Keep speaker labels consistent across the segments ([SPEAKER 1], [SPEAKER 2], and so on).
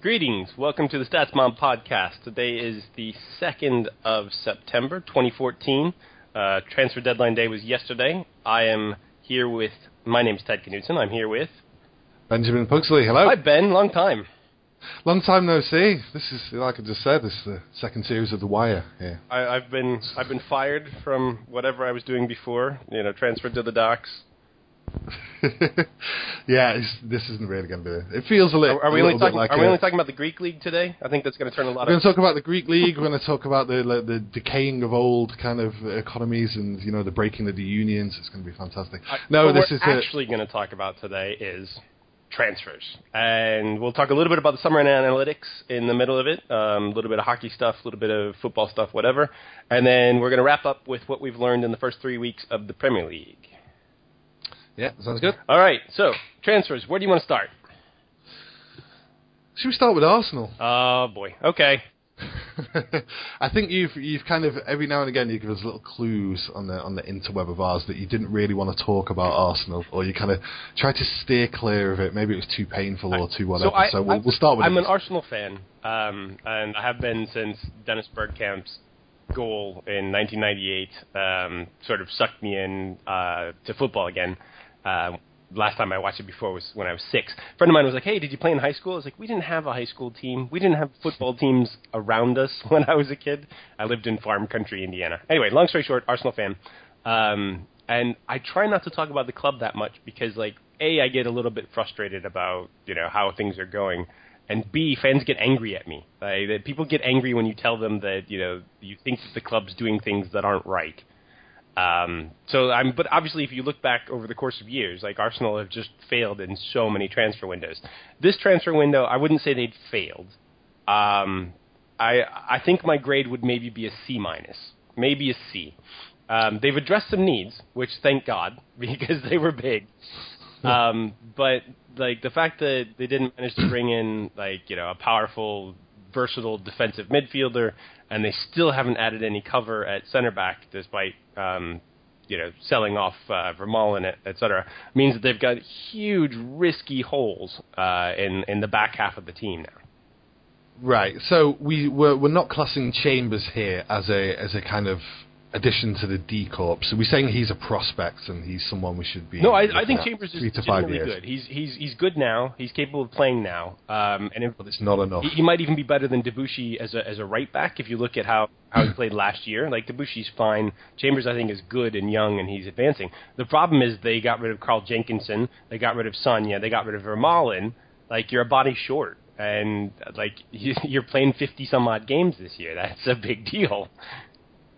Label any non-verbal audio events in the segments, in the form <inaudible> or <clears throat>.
[SPEAKER 1] Greetings. Welcome to the StatsBomb podcast. Today is the 2nd of September, 2014. Uh, transfer deadline day was yesterday. I am here with, my name's Ted Knutson. I'm here with,
[SPEAKER 2] Benjamin Pugsley, hello.
[SPEAKER 1] hi Ben, long time.
[SPEAKER 2] Long time no see. This is, like I just said, this is the second series of The Wire here.
[SPEAKER 1] I, I've been I've been fired from whatever I was doing before. You know, transferred to the docks. <laughs>
[SPEAKER 2] yeah, it's, this isn't really going to be. It feels a little.
[SPEAKER 1] Are, are we
[SPEAKER 2] a
[SPEAKER 1] only
[SPEAKER 2] little bit
[SPEAKER 1] talking?
[SPEAKER 2] like
[SPEAKER 1] are we only talking about the Greek league today? I think that's going to turn a lot
[SPEAKER 2] We're going to talk about the Greek league. We're going to talk about the like, the decaying of old kind of economies and you know the breaking of the unions. It's going to be fantastic. no,
[SPEAKER 1] what
[SPEAKER 2] this
[SPEAKER 1] we're
[SPEAKER 2] is
[SPEAKER 1] actually going to talk about today is transfers, and we'll talk a little bit about the summer analytics in the middle of it, um, a little bit of hockey stuff, a little bit of football stuff, whatever, and then we're going to wrap up with what we've learned in the first three weeks of the Premier League.
[SPEAKER 2] yeah, sounds good.
[SPEAKER 1] All right, so transfers. Where do you want to start?
[SPEAKER 2] Should we start with Arsenal?
[SPEAKER 1] Oh boy. Okay. <laughs>
[SPEAKER 2] I think you've you've kind of every now and again you give us little clues on the on the interweb of ours that you didn't really want to talk about Arsenal, or you kind of try to steer clear of it. Maybe it was too painful or too whatever. So,
[SPEAKER 1] I,
[SPEAKER 2] we'll,
[SPEAKER 1] I-
[SPEAKER 2] we'll start with.
[SPEAKER 1] I'm an Arsenal fan, um, and I have been since Dennis Bergkamp's goal in 1998 um, sort of sucked me in uh, to football again. Uh, last time I watched it before was when I was six. A friend of mine was like, "Hey, did you play in high school?" I was like, "We didn't have a high school team. We didn't have football <laughs> teams around us <laughs> when I was a kid. I lived in farm country, Indiana." Anyway, long story short, Arsenal fan. Um, and I try not to talk about the club that much because, like, a, I get a little bit frustrated about you know how things are going, and b, fans get angry at me. Like, people get angry when you tell them that you know you think that the club's doing things that aren't right. Um, so I'm, but obviously, if you look back over the course of years, like Arsenal have just failed in so many transfer windows. This transfer window, I wouldn't say they'd failed. Um, I I think my grade would maybe be a C minus, maybe a C. Um, they've addressed some needs, which thank God <laughs> because they were big. Um, but like the fact that they didn't manage to bring in like you know a powerful, versatile defensive midfielder, and they still haven't added any cover at center back, despite um, you know selling off uh, Vermaelen, et, et cetera, means that they've got huge risky holes uh, in in the back half of the team now.
[SPEAKER 2] Right. So we we're, we're not classing Chambers here as a as a kind of addition to the D corps. So we're saying he's a prospect and he's someone we should be.
[SPEAKER 1] No, I, I think Chambers is
[SPEAKER 2] three to five
[SPEAKER 1] good. He's he's he's good now. He's capable of playing now, um, and
[SPEAKER 2] But it's not enough.
[SPEAKER 1] he, he might even be better than Debuchy as a as a right back if you look at how how he played last year. Like Debuchy's fine. Chambers I think is good and young and he's advancing. The problem is they got rid of Carl Jenkinson, they got rid of Sagna, they got rid of Vermaelen. Like you're a body short. And like <laughs> you're playing fifty some odd games this year. That's a big deal.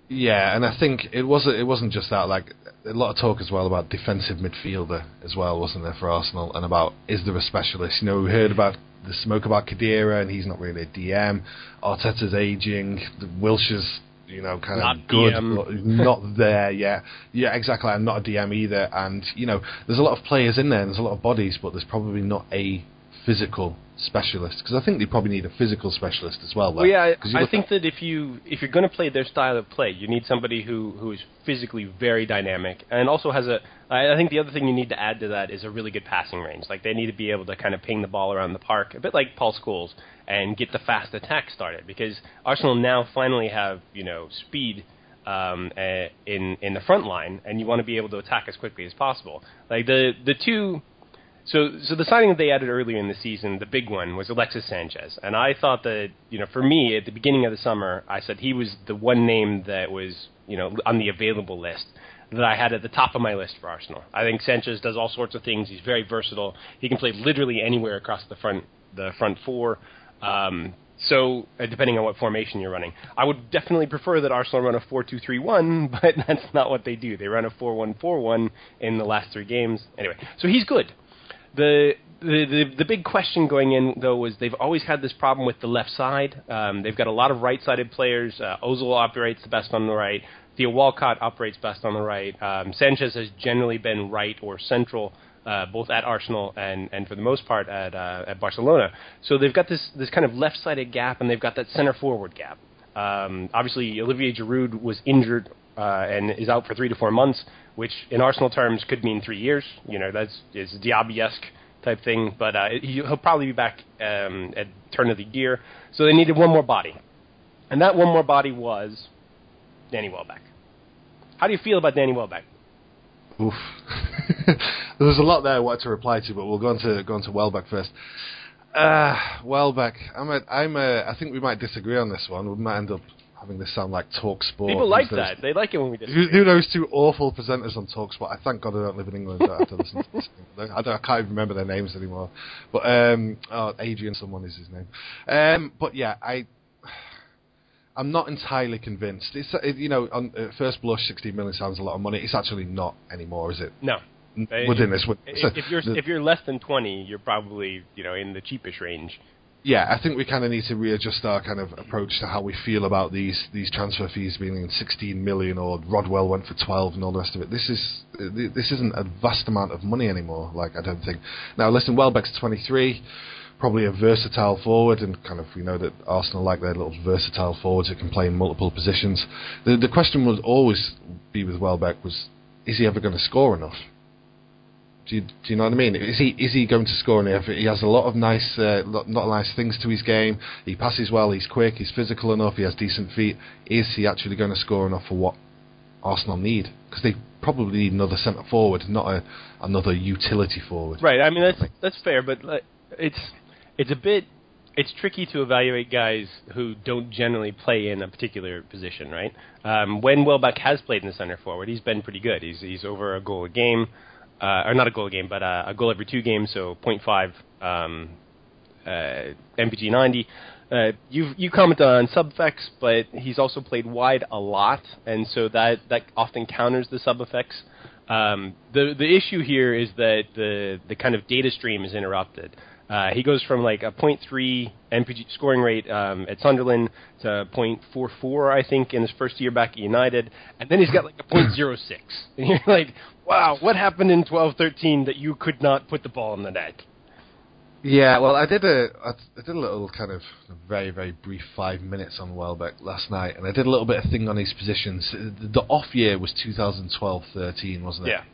[SPEAKER 2] Yeah, and I think it wasn't it wasn't just that. Like a lot of talk as well about defensive midfielder as well, wasn't there for Arsenal? And about is there a specialist? You know, we heard about the smoke about Khedira, and he's not really a DM. Arteta's aging. The Wilshere's you know kind
[SPEAKER 1] Not
[SPEAKER 2] of good, not there yet. Yeah, exactly. I'm not a DM either, and you know, there's a lot of players in there. and There's a lot of bodies, but there's probably not a physical specialist because I think they probably need a physical specialist as well.
[SPEAKER 1] Well, yeah, I, I think that if you if you're going to play their style of play, you need somebody who who is physically very dynamic and also has a. I, I think the other thing you need to add to that is a really good passing range. Like they need to be able to kind of ping the ball around the park, a bit like Paul Scholes, and get the fast attack started. Because Arsenal now finally have you know speed um, uh, in in the front line, and you want to be able to attack as quickly as possible. Like the the two so, so the signing that they added earlier in the season, the big one, was Alexis Sanchez, and I thought that, you know, for me at the beginning of the summer, I said he was the one name that was, you know, on the available list that I had at the top of my list for Arsenal. I think Sanchez does all sorts of things. He's very versatile. He can play literally anywhere across the front, the front four. Um, so, uh, depending on what formation you're running, I would definitely prefer that Arsenal run a 4-2-3-1, <laughs> but that's not what they do. They run a 4-1-4-1 in the last three games. Anyway, so he's good the the, the the big question going in though was they've always had this problem with the left side. Um, they've got a lot of right-sided players. Uh, Ozil operates the best on the right. Theo Walcott operates best on the right. Um, Sanchez has generally been right or central, uh, both at Arsenal and, and for the most part at uh, at Barcelona. So they've got this this kind of left-sided gap, and they've got that center forward gap. Um, obviously, Olivier Giroud was injured uh, and is out for three to four months, which in Arsenal terms could mean three years. You know, that's is Diaby-esque type thing, but uh, he, he'll probably be back um, at turn of the year. So they needed one more body, and that one more body was Danny Welbeck. How do you feel about Danny Welbeck?
[SPEAKER 2] Oof. <laughs> there was a lot there I wanted to reply to, but we'll go on to go on to Welbeck first. Uh, Welbeck, I'm a, I'm a, I think we might disagree on this one. We might end up having this sound like Talk Sport.
[SPEAKER 1] People like that. They like it when we
[SPEAKER 2] Who,
[SPEAKER 1] disagree.
[SPEAKER 2] who knows two awful presenters on Talksport? I thank God I don't live in England. I have to listen to this. I, don't, I can't even remember their names anymore. But um, oh, Adrian, someone is his name. Um, but yeah, I, I'm not entirely convinced. It's you know, on uh, first blush, 16 million sounds a lot of money. It's actually not anymore, is it?
[SPEAKER 1] No.
[SPEAKER 2] N- Within this, with- so
[SPEAKER 1] If, if you're
[SPEAKER 2] the-
[SPEAKER 1] if you're less than twenty, you're probably you know in the cheapest range.
[SPEAKER 2] Yeah, I think we kind of need to readjust our kind of approach to how we feel about these these transfer fees being in 16 million or Rodwell went for 12 and all the rest of it. This is this isn't a vast amount of money anymore. Like I don't think. Now listen, Welbeck's 23, probably a versatile forward, and kind of we know that Arsenal like their little versatile forwards who can play in multiple positions. The the question would always be with Welbeck was, is he ever going to score enough? Do you, do you know what I mean? Is he is he going to score enough? He has a lot of nice, uh, lot, lot nice things to his game. He passes well. He's quick. He's physical enough. He has decent feet. Is he actually going to score enough for what Arsenal need? Because they probably need another centre forward, not a another utility forward.
[SPEAKER 1] Right. I mean that's that's fair, but like, it's it's a bit it's tricky to evaluate guys who don't generally play in a particular position, right? Um, when Welbeck has played in the center forward, he's been pretty good. He's he's over a goal a game, uh, or not a goal a game, but uh, a goal every two games, so 0.5 um, uh, MPG 90. Uh, you you commented on sub effects, but he's also played wide a lot, and so that that often counters the sub effects. Um, the the issue here is that the the kind of data stream is interrupted. Uh, he goes from like a 0.3 MPG scoring rate um, at Sunderland to 0.44, I think, in his first year back at United, and then he's got like a 0.06. And <laughs> you're like, wow, what happened in 12-13 that you could not put the ball in the net?
[SPEAKER 2] Yeah, well, I did a I did a little kind of very very brief five minutes on Welbeck last night, and I did a little bit of thing on his positions. The the off year was 2012-13, wasn't it?
[SPEAKER 1] Yeah.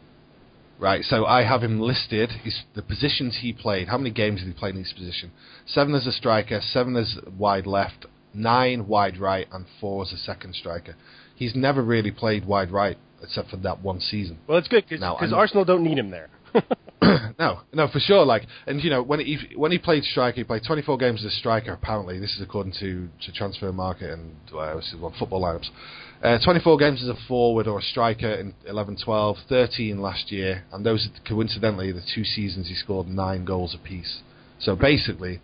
[SPEAKER 2] Right, so I have him listed. His, the positions he played. How many games did he play in each position? Seven as a striker, seven as wide left, nine wide right, and four as a second striker. He's never really played wide right except for that one season.
[SPEAKER 1] Well, it's good because Arsenal don't need him there. <laughs> <laughs>
[SPEAKER 2] no, no, for sure. Like, and you know, when he when he played striker, he played 24 games as a striker. Apparently, this is according to to Transfermarkt and uh, this is one football lineups. Uh, 24 games as a forward or a striker in 11-12, 13 last year, and those are coincidentally the two seasons he scored nine goals apiece. So basically,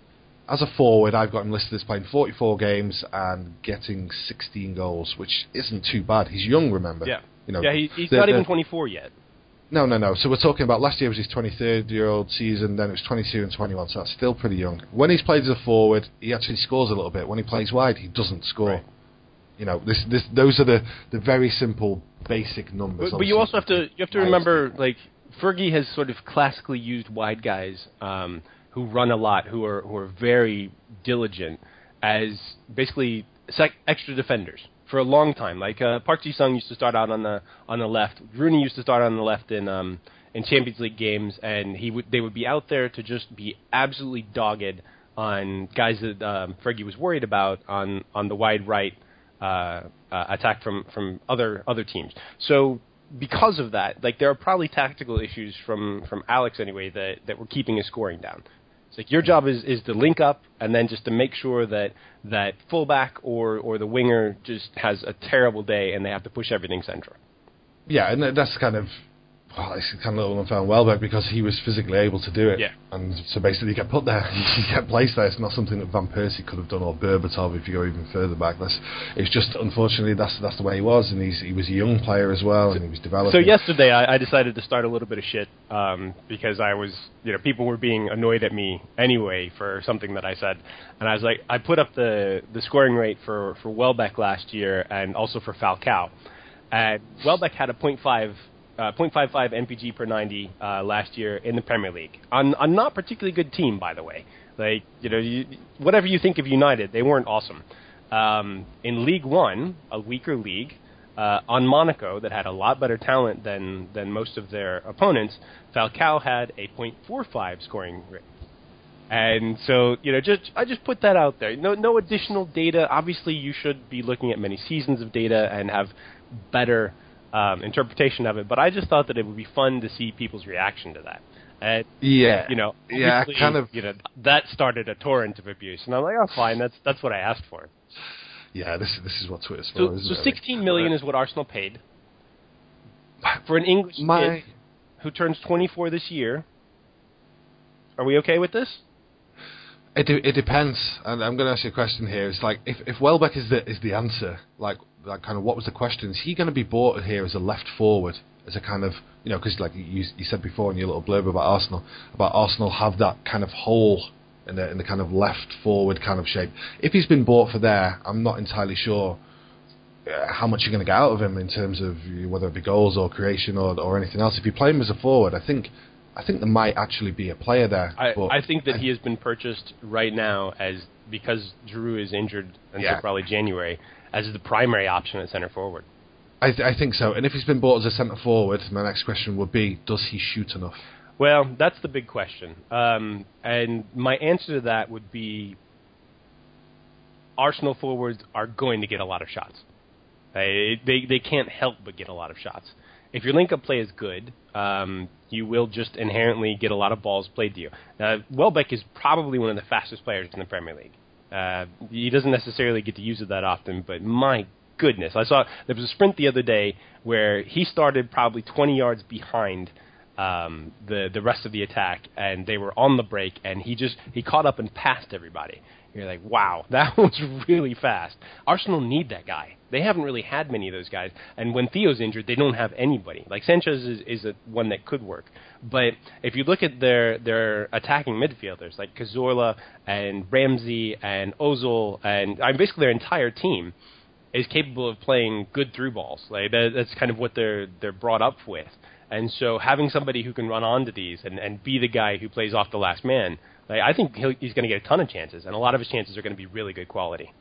[SPEAKER 2] as a forward, I've got him listed as playing 44 games and getting 16 goals, which isn't too bad. He's young, remember?
[SPEAKER 1] yeah.
[SPEAKER 2] You know,
[SPEAKER 1] yeah, he, he's not even 24 yet.
[SPEAKER 2] no, no, no. So we're talking about last year was his 23rd year old season, then it was 22 and 21, so that's still pretty young. When he's played as a forward, he actually scores a little bit. When he plays wide, he doesn't score.
[SPEAKER 1] Right.
[SPEAKER 2] You know, this, this, those are the, the very simple, basic numbers.
[SPEAKER 1] But, but you also have to you have to remember like Fergie has sort of classically used wide guys um, who run a lot, who are who are very diligent as basically sec- extra defenders for a long time. Like uh, Park Ji Sung used to start out on the on the left. Rooney used to start on the left in um, in Champions League games, and he would they would be out there to just be absolutely dogged on guys that um, Fergie was worried about on on the wide right uh, uh, attack from from other other teams. So because of that, like there are probably tactical issues from from Alex anyway that that were keeping his scoring down. It's like your job is is to link up and then just to make sure that that fullback or or the winger just has a terrible day and they have to push everything central.
[SPEAKER 2] Yeah, and that's kind of well, it's kind of unfair on Welbeck because he was physically able to do it.
[SPEAKER 1] Yeah.
[SPEAKER 2] And so basically, he get put there. <laughs> He get placed there. It's not something that Van Persie could have done or Berbatov if you go even further back. That's it's just unfortunately that's that's the way he was, and he's he was a young player as well, and he was developing.
[SPEAKER 1] So yesterday I, I decided to start a little bit of shit um, because I was, you know, people were being annoyed at me anyway for something that I said, and I was like, I put up the the scoring rate for for Welbeck last year and also for Falcao, and Welbeck had a 0.5. Uh, 0.55 MPG per 90 uh, last year in the Premier League on a not particularly good team, by the way. Like you know, you, whatever you think of United, they weren't awesome. Um, in League One, a weaker league, uh, on Monaco that had a lot better talent than than most of their opponents, Falcao had a .45 scoring rate. And so, you know, just I just put that out there. No, no additional data. Obviously, you should be looking at many seasons of data and have better um, interpretation of it. But I just thought that it would be fun to see people's reaction to that. And
[SPEAKER 2] Yeah.
[SPEAKER 1] you know,
[SPEAKER 2] Yeah, kind of-
[SPEAKER 1] You know, that started a torrent of abuse, and I'm like, oh, fine. That's that's what I asked for.
[SPEAKER 2] Yeah, this this is what Twitter's for.
[SPEAKER 1] So, so 16 million is what Arsenal paid for an English
[SPEAKER 2] my.
[SPEAKER 1] kid who turns 24 this year. Are we okay with this?
[SPEAKER 2] It it depends, and I'm going to ask you a question here. It's like if if Welbeck is the is the answer, like like kind of what was the question? Is he going to be bought here as a left forward, as a kind of you know because like you you said before in your little blurb about Arsenal, about Arsenal have that kind of hole in the in the kind of left forward kind of shape. If he's been bought for there, I'm not entirely sure uh, how much you're going to get out of him in terms of whether it be goals or creation or or anything else. If you play him as a forward, I think. I think there might actually be a player there.
[SPEAKER 1] I,
[SPEAKER 2] but
[SPEAKER 1] I think that he has been purchased right now as because Giroud is injured until
[SPEAKER 2] Yeah.
[SPEAKER 1] probably January as the primary option at center forward.
[SPEAKER 2] I, th- I think so. And if he's been bought as a centre forward, my next question would be: Does he shoot enough?
[SPEAKER 1] Well, that's the big question. Um, and my answer to that would be Arsenal forwards are going to get a lot of shots. They, they, they can't help but get a lot of shots. If your link up play is good, um, you will just inherently get a lot of balls played to you. Uh, Welbeck is probably one of the fastest players in the Premier League. Uh, he doesn't necessarily get to use it that often, but my goodness, I saw there was a sprint the other day where he started probably 20 yards behind um, the the rest of the attack, and they were on the break, and he just he caught up and passed everybody. You're like, wow, <laughs> that was really fast. Arsenal need that guy. They haven't really had many of those guys, and when Theo's injured, they don't have anybody. Like Sanchez is, is a, one that could work, but if you look at their their attacking midfielders like Cazorla and Ramsey and Ozil and I mean, basically their entire team is capable of playing good through balls. Like that, that's kind of what they're they're brought up with. And so having somebody who can run onto these and, and be the guy who plays off the last man, I think he's going to get a ton of chances, and a lot of his chances are going to be really good quality.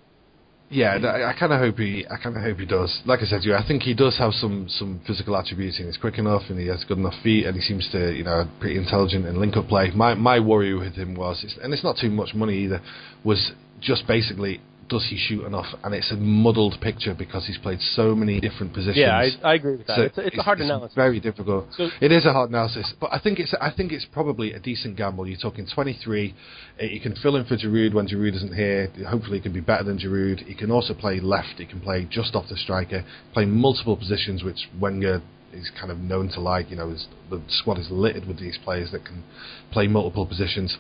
[SPEAKER 2] Yeah, I, I kind of hope he. I kind of hope he does. Like I said to you, I think he does have some some physical attributes, and he's quick enough, and he has good enough feet, and he seems to, you know, pretty intelligent in link up play. My my worry with him was, and it's not too much money either, was just basically does he shoot enough? And it's a muddled picture because he's played so many different positions.
[SPEAKER 1] Yeah, I, I agree with that.
[SPEAKER 2] So
[SPEAKER 1] it's, a, it's, a hard
[SPEAKER 2] it's
[SPEAKER 1] analysis.
[SPEAKER 2] Very difficult.
[SPEAKER 1] So-
[SPEAKER 2] it is a hard analysis, but I think it's I think it's probably a decent gamble. You're talking 23. uh, You can fill in for Giroud when Giroud isn't here. Hopefully, he can be better than Giroud. He can also play left. He can play just off the striker, play multiple positions, which Wenger is kind of known to like. You know, his, the squad is littered with these players that can play multiple positions.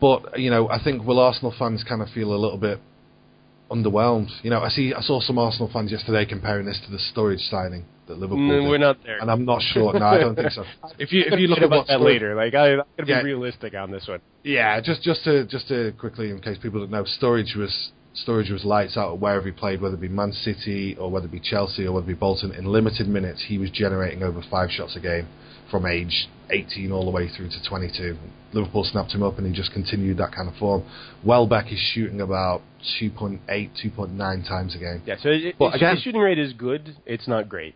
[SPEAKER 2] But you know, I think will Arsenal fans kind of feel a little bit underwhelmed. You know, I see I saw some Arsenal fans yesterday comparing this to the Sturridge signing that Liverpool
[SPEAKER 1] No,
[SPEAKER 2] did.
[SPEAKER 1] we're not there.
[SPEAKER 2] And I'm not sure. No, I don't think so. <laughs> If you if you look at what
[SPEAKER 1] about that
[SPEAKER 2] Sturridge-
[SPEAKER 1] later, like I, I'm going to
[SPEAKER 2] Yeah.
[SPEAKER 1] be realistic on this one.
[SPEAKER 2] yeah, just just to just to quickly, in case people don't know, Sturridge was Sturridge was lights out wherever he played, whether it be Man City or whether it be Chelsea or whether it be Bolton. In limited minutes, he was generating over five shots a game from age 18 all the way through to 22. Liverpool snapped him up, and he just continued that kind of form. Welbeck is shooting about 2.8, 2.9 times a game.
[SPEAKER 1] Yeah, so it,
[SPEAKER 2] Well,
[SPEAKER 1] his,
[SPEAKER 2] again-
[SPEAKER 1] his shooting rate is good. It's not great.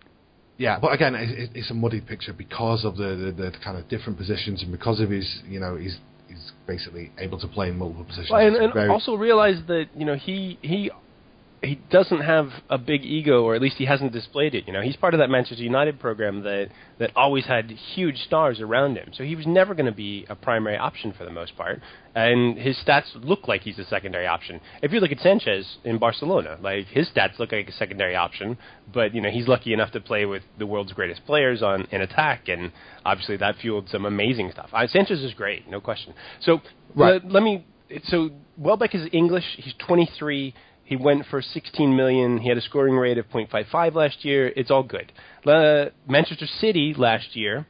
[SPEAKER 2] Yeah, but again, it, it- it's a muddied picture because of the, the, the kind of different positions and because of his, you know, he's he's basically able to play in multiple positions.
[SPEAKER 1] Well, and, and also realize that you know he he he doesn't have a big ego, or at least he hasn't displayed it. You know, he's part of that Manchester United program that that always had huge stars around him. So he was never going to be a primary option for the most part, and his stats look like he's a secondary option. If you look at Sanchez in Barcelona, like his stats look like a secondary option, but you know he's lucky enough to play with the world's greatest players on in attack, and obviously that fueled some amazing stuff. Uh, Sanchez is great, no question. So
[SPEAKER 2] Right.
[SPEAKER 1] let, let me. So Welbeck is English. He's 23. He went for 16 million. He had a scoring rate of 0.55 last year. It's all good. Uh, Manchester City last year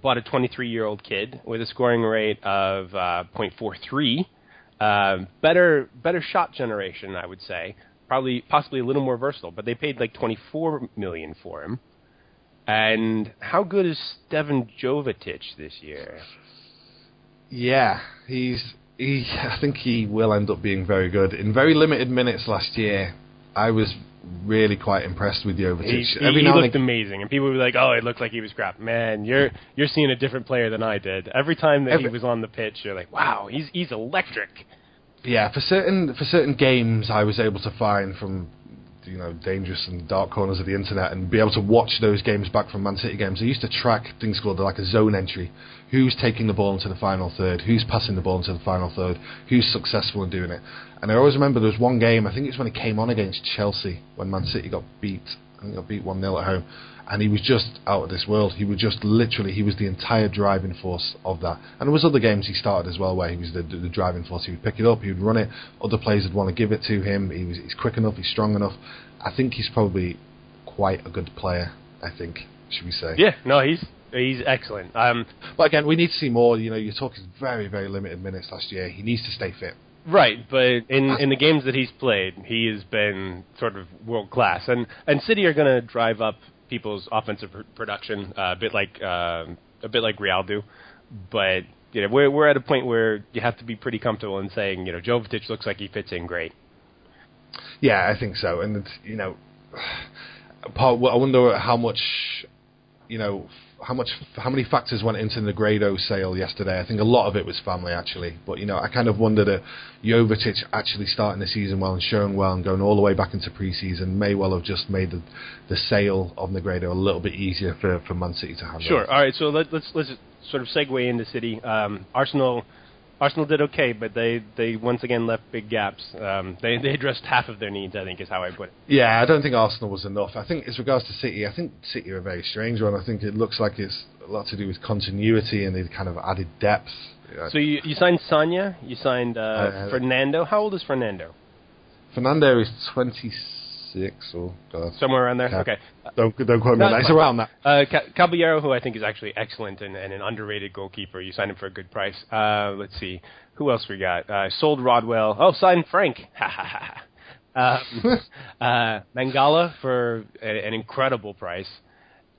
[SPEAKER 1] bought a 23-year-old kid with a scoring rate of uh, 0.43. Uh, better, better shot generation, I would say. Probably, possibly a little more versatile. But they paid like 24 million for him. And how good is Stevan Jovetic this year?
[SPEAKER 2] Yeah, he's. He, I think he will end up being very good. In very limited minutes last year, I was really quite impressed with
[SPEAKER 1] He,
[SPEAKER 2] Jovetic.
[SPEAKER 1] he,
[SPEAKER 2] Every
[SPEAKER 1] he
[SPEAKER 2] now and
[SPEAKER 1] looked
[SPEAKER 2] again,
[SPEAKER 1] amazing, and people would be like, "Oh, it looked like he was crap." Man, you're you're seeing a different player than I did. Every time that he was on the pitch, you're like, "Wow, he's he's electric."
[SPEAKER 2] yeah, for certain for certain games, I was able to find from you know dangerous and dark corners of the internet and be able to watch those games back from Man City games. I used to track things called like a zone entry: who's taking the ball into the final third, who's passing the ball into the final third, who's successful in doing it. And I always remember there was one game. I think it was when he came on against Chelsea when Man City got beat. I think got beat one 0 at home. And he was just out of this world. He was just literally, he was the entire driving force of that. And there was other games he started as well where he was the, the driving force. He would pick it up, he would run it. Other players would want to give it to him. He was, he's quick enough, he's strong enough. I think he's probably quite a good player. I think, should we say?
[SPEAKER 1] Yeah, no, he's he's excellent. Um,
[SPEAKER 2] But again, we need to see more. You know, you're talking very, very limited minutes last year. He needs to stay fit.
[SPEAKER 1] Right, but in in the games that he's played, he has been sort of world class, and and City are going to drive up people's offensive pr- production uh, a bit like uh, a bit like Real do, but you know we're we're at a point where you have to be pretty comfortable in saying you know Jovetic looks like he fits in great.
[SPEAKER 2] Yeah, I think so. And you know, <sighs> part, I wonder how much, you know, how much, how many factors went into Negredo sale yesterday. I think a lot of it was family actually. But you know, I kind of wonder that Jovetic actually starting the season well and showing well and going all the way back into pre-season may well have just made the, the sale of Negredo a little bit easier for, for Man City to handle.
[SPEAKER 1] Sure. All right. So let, let's let's sort of segue into City. Um, Arsenal. Arsenal did okay, but they, they once again left big gaps. Um, they they addressed half of their needs, I think, is how I put it.
[SPEAKER 2] Yeah, I don't think Arsenal was enough. I think as regards to City, I think City are a very strange one. I think it looks like it's a lot to do with continuity and they've kind of added depth.
[SPEAKER 1] So you, you signed Sagna, you signed uh,
[SPEAKER 2] Uh,
[SPEAKER 1] Fernando. How old is Fernando?
[SPEAKER 2] Fernando is 26 or God.
[SPEAKER 1] Somewhere around there.
[SPEAKER 2] Yeah.
[SPEAKER 1] Okay.
[SPEAKER 2] Don't don't quote me on
[SPEAKER 1] No,
[SPEAKER 2] that.
[SPEAKER 1] it's
[SPEAKER 2] It's around that.
[SPEAKER 1] Uh, Caballero, who I think is actually excellent and, and an underrated goalkeeper. You signed him for a good price. Uh, let's see. Who else we got? Uh, sold Rodwell. Oh, signed Frank. <laughs> Ha ha ha. ha. Um, <laughs> uh, Mangala for a, an incredible price.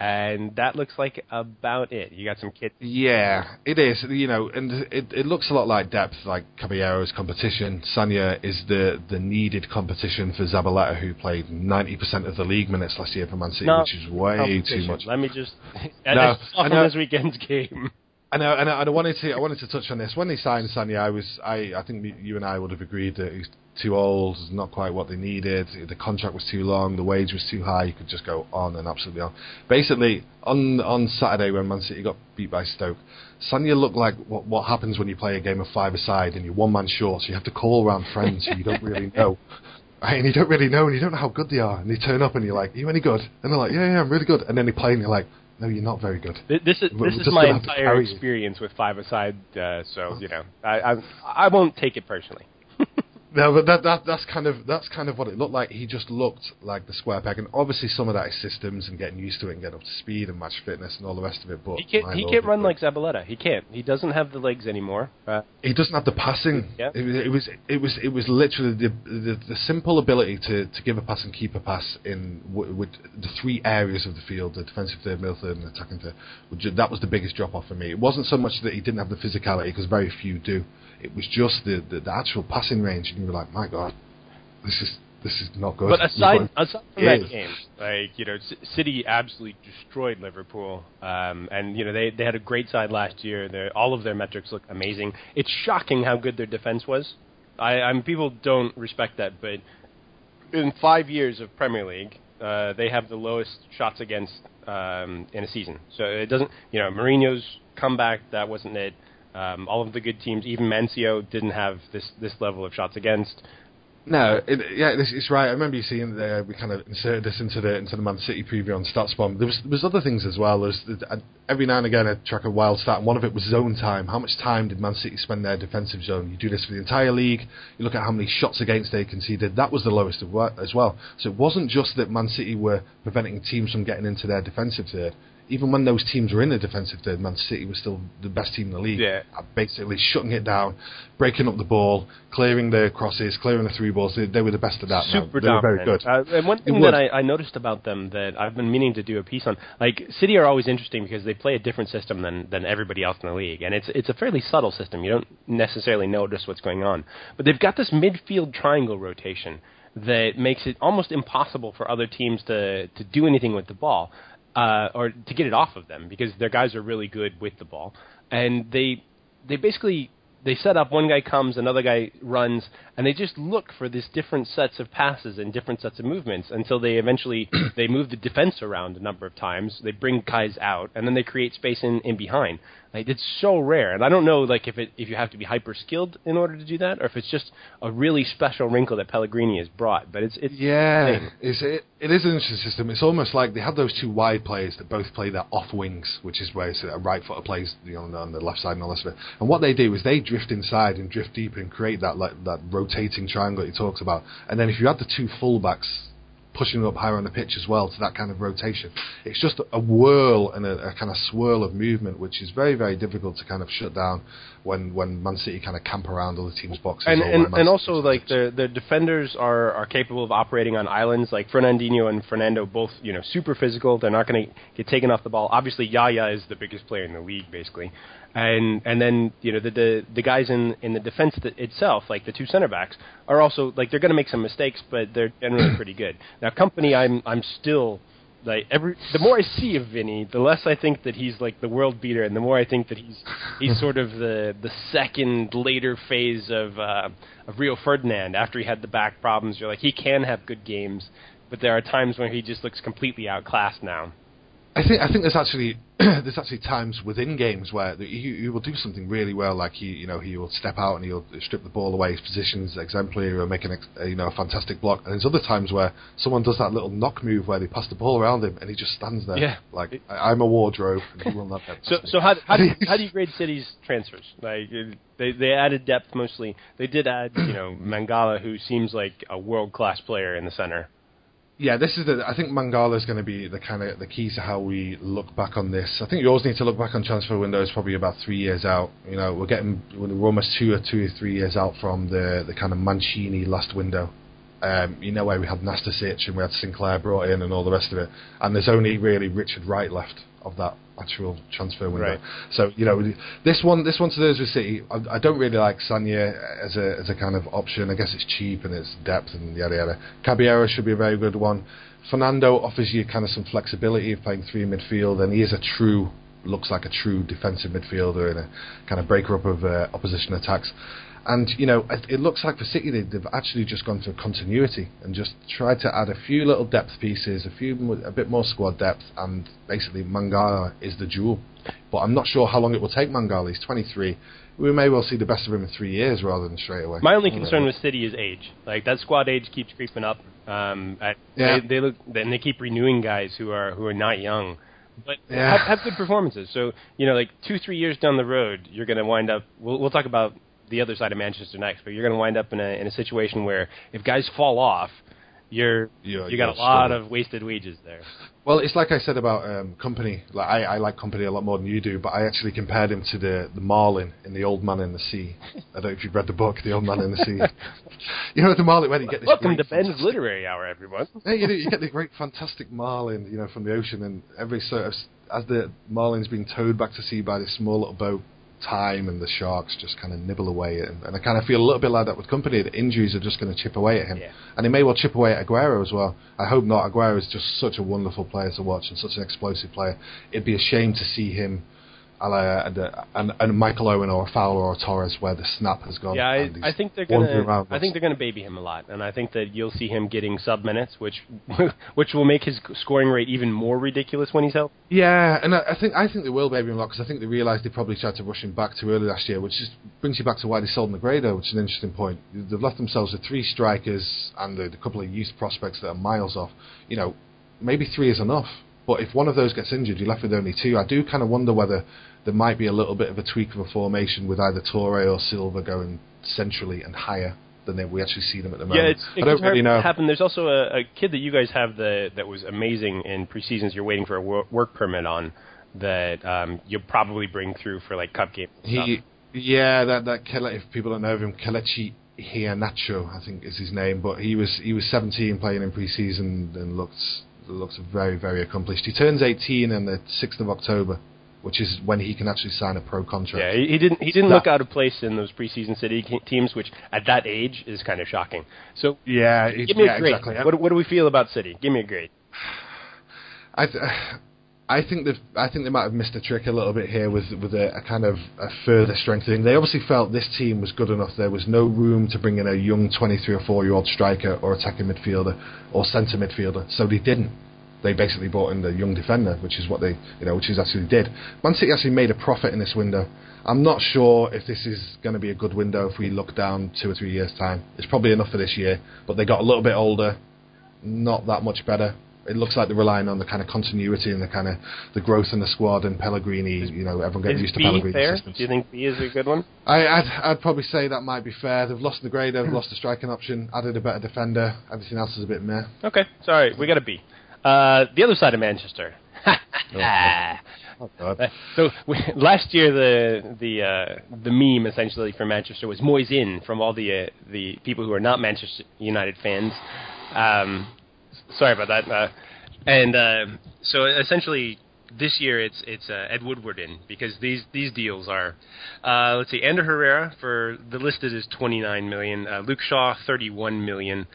[SPEAKER 1] And that looks like about it. You got some kids.
[SPEAKER 2] Yeah, it is. You know, and it it looks a lot like depth, like Caballero's competition. Sagna is the the needed competition for Zabaleta, who played 90% of the league minutes last year for Man City,
[SPEAKER 1] No,
[SPEAKER 2] which is way too much.
[SPEAKER 1] Let me just. <laughs>
[SPEAKER 2] No, I know.
[SPEAKER 1] this weekend's <laughs> game.
[SPEAKER 2] I know, and I, and I wanted to, I wanted to touch on this. When they signed Sagna, I was, I, I think you and I would have agreed that he's too old, is not quite what they needed. The contract was too long, the wage was too high. You could just go on and absolutely on. Basically, on on Saturday when Man City got beat by Stoke, Sagna looked like what what happens when you play a game of five aside and you're one man short, so you have to call around friends who you don't really <laughs> know. Right, and you don't really know, and you don't know how good they are, and they turn up, and you're like, "Are you any good?" And they're like, "Yeah, yeah, I'm really good." And then they play, and you're like, "No, you're not very good."
[SPEAKER 1] Th- This is
[SPEAKER 2] We're
[SPEAKER 1] this is my
[SPEAKER 2] gonna have to
[SPEAKER 1] entire
[SPEAKER 2] carry you.
[SPEAKER 1] experience with five aside, uh, so you know I, I I won't take it personally.
[SPEAKER 2] No, but that, that that's kind of that's kind of what it looked like. He just looked like the square peg, and obviously some of that is systems and getting used to it and getting up to speed and match fitness and all the rest of it. But
[SPEAKER 1] He can't he can't run like Zabaleta. He can't. He doesn't have the legs anymore. Uh,
[SPEAKER 2] he doesn't have the passing.
[SPEAKER 1] Yeah.
[SPEAKER 2] It, was- it was it was it was literally the, the the simple ability to, to give a pass and keep a pass in w- with the three areas of the field: the defensive third, middle third, and attacking third. That was the biggest drop off for me. It wasn't so much that he didn't have the physicality because very few do. It was just the, the the actual passing range, and you were like, my god, this is this is not good.
[SPEAKER 1] but <laughs> aside aside from that game, like you know, C- City absolutely destroyed Liverpool, um, and you know they they had a great side last year. Their, all of their metrics look amazing. It's shocking how good their defense was. I, I'm people don't respect that, but in five years of Premier League, uh, they have the lowest shots against um, in a season. So it doesn't, you know, Mourinho's comeback that wasn't it. Um, all of the good teams, even Mancio, didn't have this this level of shots against.
[SPEAKER 2] No, it, yeah, it's right. I remember you seeing there. We kind of inserted this into the into the Man City preview on StatsBomb. There was there was other things as well. There's uh, every now and again I track a wild stat, and one of it was zone time. How much time did Man City spend their defensive zone? You do this for the entire league. You look at how many shots against they conceded. That was the lowest as well. So it wasn't just that Man City were preventing teams from getting into their defensive third. Even when those teams were in the defensive third, Man City was still the best team in the league.
[SPEAKER 1] Yeah.
[SPEAKER 2] Uh, Basically shutting it down, breaking up the ball, clearing the crosses, clearing the three balls. They, they were the best at that. now.
[SPEAKER 1] super
[SPEAKER 2] they were very good.
[SPEAKER 1] Uh, and one thing
[SPEAKER 2] was.
[SPEAKER 1] that I, I noticed about them that I've been meaning to do a piece on, like City are always interesting because they play a different system than than everybody else in the league, and it's it's a fairly subtle system. You don't necessarily notice what's going on, but they've got this midfield triangle rotation. that makes it almost impossible for other teams to to do anything with the ball uh, or to get it off of them because their guys are really good with the ball, and they they basically they set up one guy comes, another guy runs, and they just look for these different sets of passes and different sets of movements until they eventually <clears throat> they move the defense around a number of times. They bring guys out, and then they create space in, in behind. Like it's so rare, and I don't know like if it if you have to be hyper skilled in order to do that, or if it's just a really special wrinkle that Pellegrini has brought. But it's it's
[SPEAKER 2] Yeah, it's, it, it is an interesting system. It's almost like they have those two wide players that both play their off wings, which is where it's a right footer plays you know, on the left side and all this. And what they do is they drift inside and drift deep and create that like that rotating triangle that he talks about. And then if you add the two fullbacks pushing up higher on the pitch as well to that kind of rotation. It's just a whirl and a, a, kind of swirl of movement, which is very, very difficult to kind of shut down when, when Man City kind of camp around other teams' boxes.
[SPEAKER 1] And and, and also like the the defenders are, are capable of operating on islands. Like Fernandinho and Fernando, both you know super physical. They're not going to get taken off the ball. Obviously, Yaya is the biggest player in the league, basically and and then you know the the, the guys in in the defense itself, like the two center backs, are also like they're going to make some mistakes, but they're generally pretty good. Now, Kompany, I'm I'm still like every the more I see of Vinny, the less I think that he's like the world beater, and the more I think that he's he's sort of the the second later phase of uh, of Rio Ferdinand after he had the back problems. You're like he can have good games, but there are times when he just looks completely outclassed now.
[SPEAKER 2] I think I think there's actually <clears throat> there's actually times within games where he, he will do something really well, like he you know he will step out and he'll strip the ball away, his position's exemplary, or make an ex, uh, you know a fantastic block. And there's other times where someone does that little knock move where they pass the ball around him and he just stands there,
[SPEAKER 1] yeah.
[SPEAKER 2] like I, am a wardrobe and he will not get.
[SPEAKER 1] so so how how do, you, <laughs> how do you grade City's transfers? Like uh, they they added depth mostly. They did add you know Mangala, who seems like a world class player in the center
[SPEAKER 2] yeah, this is the. I think Mangala is going to be the kind of the key to how we look back on this. I think you always need to look back on transfer windows probably about three years out. You know, we're getting we're almost two or two or three years out from the the kind of Mancini last window. Um, you know where we had Nastasic and we had Sinclair brought in and all the rest of it, and there's only really Richard Wright left of that actual transfer window.
[SPEAKER 1] Right.
[SPEAKER 2] So you know this one this one to those with City. I, I, don't really like Sagna as a as a kind of option. I guess it's cheap and it's depth and yada yada. Caballero should be a very good one. Fernando offers you kind of some flexibility of playing three midfield, and he is a true looks like a true defensive midfielder and a kind of breaker up of uh, opposition attacks. And you know, it, looks like for City they, have actually just gone for continuity and just tried to add a few little depth pieces, a few, a bit more squad depth, and basically Mangala is the jewel. But I'm not sure how long it will take Mangala. He's 23. We may well see the best of him in three years rather than straight away.
[SPEAKER 1] My only concern with City is age. Like that squad age keeps creeping up. Um, at,
[SPEAKER 2] yeah.
[SPEAKER 1] they, they look, and they keep renewing guys who are who are not young but
[SPEAKER 2] yeah.
[SPEAKER 1] have, have, good performances. So you know, like two, three years down the road, you're going to wind up. We'll, we'll talk about the other side of Manchester next, but you're going to wind up in a in a situation where if guys fall off, you're
[SPEAKER 2] yeah,
[SPEAKER 1] you got a lot of wasted wages there.
[SPEAKER 2] Well, it's like I said about um, Kompany. Like I, I like Kompany a lot more than you do, but I actually compared him to the the Marlin in The Old Man in the Sea. I don't know if you've read the book, The Old Man in the Sea. <laughs> you know the Marlin when you get this.
[SPEAKER 1] Welcome to Ben's Literary Hour, everyone. <laughs>
[SPEAKER 2] yeah, you, do, you get the great, fantastic Marlin, you know, from the ocean, and every sort of as the Marlin's being towed back to sea by this small little boat, time and the Sharks just kind of nibble away at him. And I kind of feel a little bit like that with Kompany. The injuries are just going to chip away at him.
[SPEAKER 1] Yeah.
[SPEAKER 2] And he may well chip away at Aguero as well. I hope not. Aguero is just such a wonderful player to watch and such an explosive player. It'd be a shame to see him and, uh, and, and Michael Owen or a Fowler or a Torres where the snap has gone.
[SPEAKER 1] Yeah, I, I think they're gonna. I think they're gonna baby him a lot, and I think that you'll see him getting sub minutes, which <laughs> which will make his scoring rate even more ridiculous when he's out.
[SPEAKER 2] Yeah, and I, I think I think they will baby him a lot because I think they realised they probably tried to rush him back too early last year, which just brings you back to why they sold Negredo, which is an interesting point. They've left themselves with three strikers and a, a couple of youth prospects that are miles off. You know, maybe three is enough. But if one of those gets injured, you're left with only two. I do kind of wonder whether there might be a little bit of a tweak of a formation with either Touré or Silva going centrally and higher than we actually see them at the moment.
[SPEAKER 1] Yeah, it's, it
[SPEAKER 2] I don't really know.
[SPEAKER 1] Happen. There's also a, a, kid that you guys have the, that was amazing in preseasons. You're waiting for a work, work permit on that um, you'll probably bring through for like cup games.
[SPEAKER 2] He, yeah, that that Kele, if people don't know him, Kelechi Iheanacho, I think is his name. But he was he was 17 playing in preseason and looked looks very very accomplished. He turns 18 on the 6th of October which is when he can actually sign a pro contract.
[SPEAKER 1] Yeah, he, didn't. He didn't
[SPEAKER 2] That-
[SPEAKER 1] look out of place in those preseason City teams, which at that age is kind of shocking. So,
[SPEAKER 2] yeah, it-
[SPEAKER 1] give me
[SPEAKER 2] yeah,
[SPEAKER 1] a grade.
[SPEAKER 2] exactly.
[SPEAKER 1] What, what do we feel about City? Give me a grade.
[SPEAKER 2] I, th- I think that I think they might have missed a trick a little bit here with with a, a kind of a further strengthening. They obviously felt this team was good enough. There was no room to bring in a young 23 or 4 year old striker or attacking midfielder or centre midfielder, so they didn't. They basically brought in the young defender, which is what they, you know, which is actually did. Man City actually made a profit in this window. I'm not sure if this is going to be a good window if we look down two or three years time. It's probably enough for this year, but they got a little bit older, not that much better. It looks like they're relying on the kind of continuity and the kind of the growth in the squad and Pellegrini. You know, everyone getting
[SPEAKER 1] Is
[SPEAKER 2] used to
[SPEAKER 1] B
[SPEAKER 2] Pellegrini's
[SPEAKER 1] fair?
[SPEAKER 2] systems.
[SPEAKER 1] Do you think B is a good one?
[SPEAKER 2] I, I'd, I'd probably say that might be fair. They've lost Negredo, they've lost the striking option, added a better defender. Everything else is a bit meh.
[SPEAKER 1] Okay, sorry, we got a B. Uh, the other side of Manchester.
[SPEAKER 2] Oh, <laughs>
[SPEAKER 1] so we, last year, the the uh, the meme essentially for Manchester was Moyes in from all the uh, the people who are not Manchester United fans. Um, sorry about that. Uh, and uh, so essentially, this year it's it's uh, Ed Woodward in because these these deals are uh, let's see, Ander Herrera for the listed is 29 million, uh, Luke Shaw 31 million.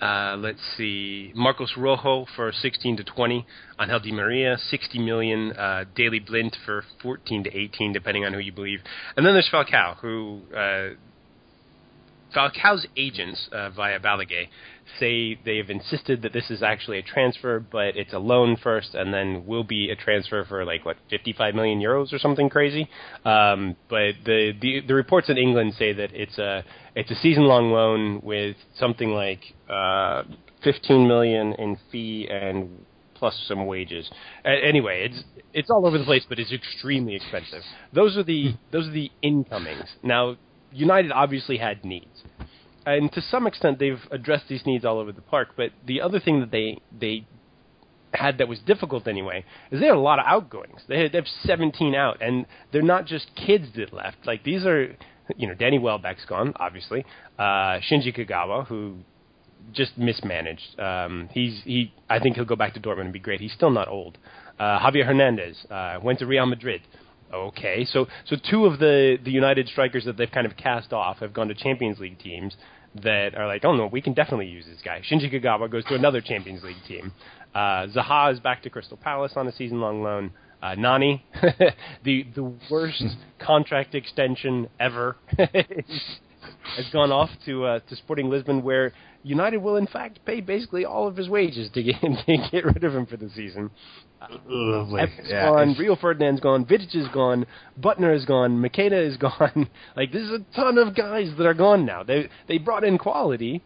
[SPEAKER 1] Uh, let's see, Marcos Rojo for 16 to 20, Angel Di Maria 60 million, uh, Daley Blind for 14 to 18, depending on who you believe, and then there's Falcao, who uh, Falcao's agents uh, via Balagué say they have insisted that this is actually a transfer, but it's a loan first, and then will be a transfer for like what 55 million euros or something crazy. Um, but the, the the reports in England say that it's a it's a season long loan with something like uh, 15 million in fee and plus some wages. Anyway, it's it's all over the place, but it's extremely expensive. Those are the those are the incomings. Now, United obviously had needs, and to some extent they've addressed these needs all over the park. But the other thing that they they had that was difficult anyway is they had a lot of outgoings. They had, they have 17 out, and they're not just kids that left. Like these are, you know, Danny Welbeck's gone, obviously. Uh, Shinji Kagawa, who just mismanaged. Um, he's he. I think he'll go back to Dortmund and be great. He's still not old. Uh, Javier Hernandez uh, went to Real Madrid. Okay, so so two of the the United strikers that they've kind of cast off have gone to Champions League teams that are like, oh no, we can definitely use this guy. Shinji Kagawa goes to another Champions League team. Uh, Zaha is back to Crystal Palace on a season long loan. Uh, Nani, <laughs> the the worst contract extension ever, <laughs> has gone off to uh, to Sporting Lisbon, where United will in fact pay basically all of his wages to get <laughs> to get rid of him for the season.
[SPEAKER 2] Lovely. Yeah,
[SPEAKER 1] gone, Rio Ferdinand's gone, Vidic is gone, Büttner is gone, Macheda is gone. like this is a ton of guys that are gone now. They they brought in quality,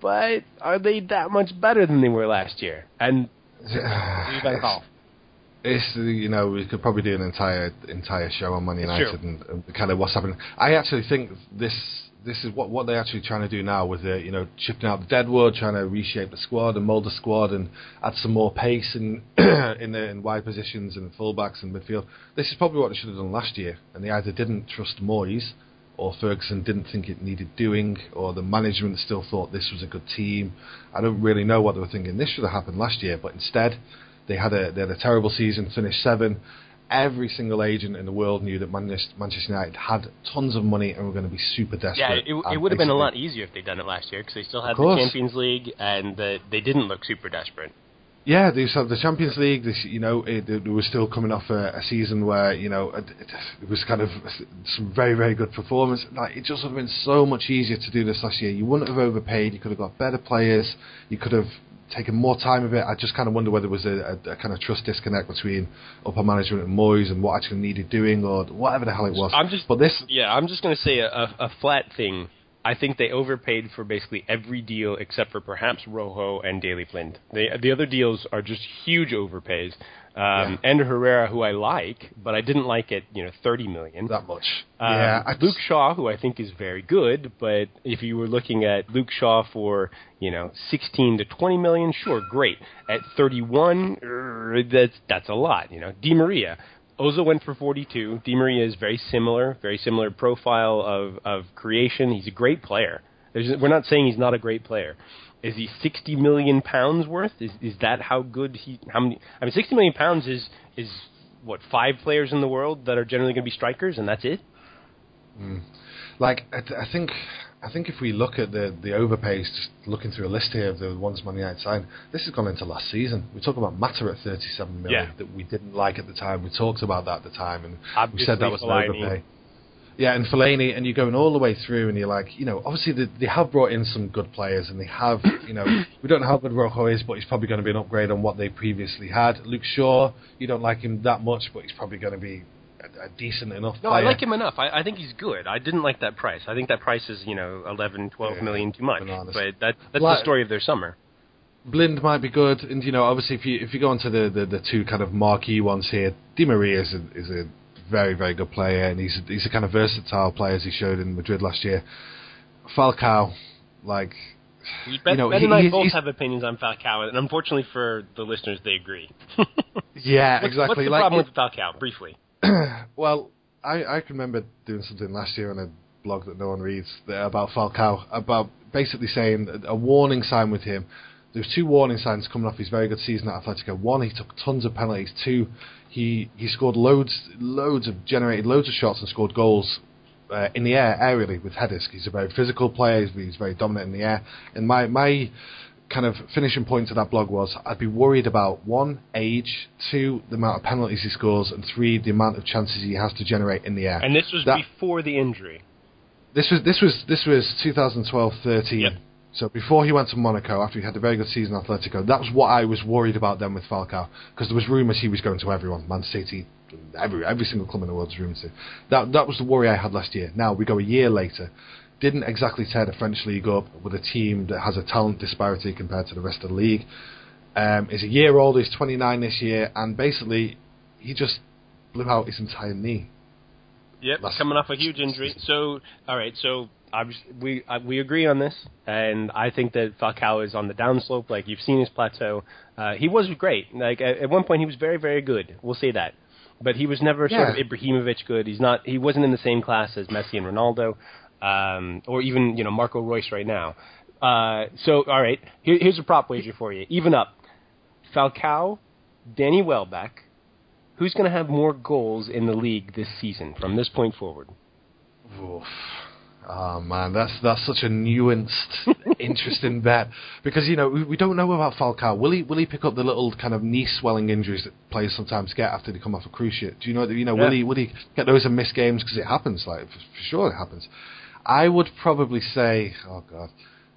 [SPEAKER 1] but are they that much better than they were last year? And <sighs> Gaal.
[SPEAKER 2] It's you know we could probably do an entire entire show on Man United and, and kind of what's happening. I actually think this this is what what they're actually trying to do now with the you know chipping out the deadwood, trying to reshape the squad and mould the squad and add some more pace in <clears throat> in the in wide positions and fullbacks and midfield. This is probably what they should have done last year, and they either didn't trust Moyes. Or Ferguson didn't think it needed doing, or the management still thought this was a good team. I don't really know what they were thinking. This should have happened last year, but instead, they had a they had a terrible season, finished seven. Every single agent in the world knew that Manchester Manchester United had tons of money and were going to be super desperate.
[SPEAKER 1] Yeah, it, it would have been a lot easier if they'd done it last year because they still had the. Champions League and the, they didn't look super desperate.
[SPEAKER 2] Yeah, they to the Champions League. This, you know, it, it was still coming off a, a season where you know it, it was kind of some very very good performance. Like it just would have been so much easier to do this last year. You wouldn't have overpaid. You could have got better players. You could have taken more time of it. I just kind of wonder whether there was a, a, a kind of trust disconnect between upper management and Moyes and what actually needed doing or whatever the hell it was.
[SPEAKER 1] I'm just-
[SPEAKER 2] but this
[SPEAKER 1] Yeah, I'm just going to say a, a, a flat thing. I think they overpaid for basically every deal except for perhaps Rojo and Daley Blind. They, the other deals are just huge overpays. Um, Ander Herrera, who I like, but I didn't like at you know 30 million.
[SPEAKER 2] that much.
[SPEAKER 1] Um,
[SPEAKER 2] yeah, I
[SPEAKER 1] Luke Shaw, who I think is very good, but if you were looking at Luke Shaw for you know 16 to 20 million, sure, great. At 31, er, that's that's a lot. You know, Di Maria. Ozil went for 42. Di Maria is very similar, very similar profile of, of creation. He's a great player. There's, we're not saying he's not a great player. Is he 60 million pounds worth? Is is that how good he? How many? I mean, 60 million pounds is is what five players in the world that are generally going to be strikers, and that's it. Hmm.
[SPEAKER 2] Like I, th- I think, I think if we look at the the overpays, just looking through a list here of the ones Man United signed, this has gone into last season. We talk about Mata at 37 million
[SPEAKER 1] Yeah.
[SPEAKER 2] that we didn't like at the time. We talked about that at the time, and we said that was an overpay. Yeah, and Fellaini, and you're going all the way through, and you're like, you know, obviously they, they have brought in some good players, and they have, you know, <coughs> we don't know how good Rojo is, but he's probably going to be an upgrade on what they previously had. Luke Shaw, you don't like him that much, but he's probably going to be a, a decent enough
[SPEAKER 1] No,
[SPEAKER 2] player.
[SPEAKER 1] I like him enough. I, I think he's good. I didn't like that price. I think that price is you know eleven, twelve
[SPEAKER 2] Yeah,
[SPEAKER 1] million too much.
[SPEAKER 2] bananas.
[SPEAKER 1] But that that's
[SPEAKER 2] Like-
[SPEAKER 1] the story of their summer.
[SPEAKER 2] Blind might be good, and you know, obviously, if you if you go into the, the, the two kind of marquee ones here, Di Maria is a, is a very very good player, and he's a, he's a kind of versatile player as he showed in Madrid last year. Falcao, like,
[SPEAKER 1] Ben,
[SPEAKER 2] you know,
[SPEAKER 1] ben
[SPEAKER 2] he-
[SPEAKER 1] and I
[SPEAKER 2] he's-
[SPEAKER 1] both have opinions on Falcao, and unfortunately for the listeners, they agree.
[SPEAKER 2] yeah, <laughs>
[SPEAKER 1] What's,
[SPEAKER 2] exactly.
[SPEAKER 1] What's the
[SPEAKER 2] like,
[SPEAKER 1] problem with Falcao? Briefly. <clears throat>
[SPEAKER 2] well, I I can remember doing something last year on a blog that no one reads about Falcao, about basically saying a, a warning sign with him. There was two warning signs coming off his very good season at Atletico. One, he took tons of penalties. Two, he he scored loads loads of generated loads of shots and scored goals uh, in the air aerially with headers. He's a very physical player. He's, he's very dominant in the air. And my my kind of finishing point to that blog was I'd be worried about one age, two the amount of penalties he scores, and three the amount of chances he has to generate in the air.
[SPEAKER 1] And this was
[SPEAKER 2] That-
[SPEAKER 1] before the injury.
[SPEAKER 2] This was this was this was 2012-13.
[SPEAKER 1] Yep.
[SPEAKER 2] So before he went to Monaco, after he had a very good season at Atletico, that was what I was worried about then with Falcao because there was rumours he was going to everyone, Man City, every every single club in the world was rumours to. That that was the worry I had last year. Now we go a year later, didn't exactly tear the French league up with a team that has a talent disparity compared to the rest of the league. Um, he's a year old, he's 29 this year, and basically he just blew out his entire knee.
[SPEAKER 1] Yep,
[SPEAKER 2] Last-
[SPEAKER 1] coming off a huge injury. So, all right, so we uh, we agree on this, and I think that Falcao is on the downslope. Like you've seen his plateau. Uh, he was great. Like at, at one point, he was very very good. We'll say that, but he was never sort of
[SPEAKER 2] Yeah.
[SPEAKER 1] Ibrahimovic good. He's not. He wasn't in the same class as Messi and Ronaldo, um, or even you know Marco Reus right now. Uh, so, all right, here, here's a prop wager for you. Even up, Falcao, Danny Welbeck. Who's going to have more goals in the league this season from this point forward?
[SPEAKER 2] Oof. Oh man, that's that's such a nuanced, <laughs> interesting bet because you know we, we don't know about Falcao. Will he will he pick up the little kind of knee swelling injuries that players sometimes get after they come off a cruise ship? Do you know that you know will he will he get those and miss games because it happens like for sure it happens. I would probably say oh god,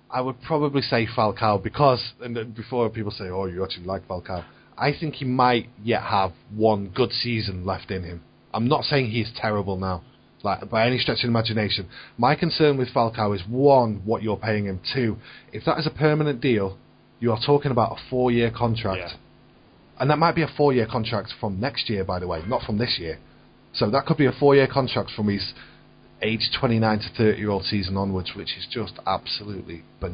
[SPEAKER 2] I would probably say Falcao because and before people say oh you actually like Falcao, I think he might yet have one good season left in him. I'm not saying he's terrible now like by any stretch of imagination. My concern with Falcao is one, what you're paying him. Two, if that is a permanent deal, you are talking about a four-year contract,
[SPEAKER 1] Yeah.
[SPEAKER 2] and that might be a four-year contract from next year, by the way, not from this year. So that could be a four-year contract from his age 29 to 30 year old season onwards, which is just absolutely
[SPEAKER 1] No,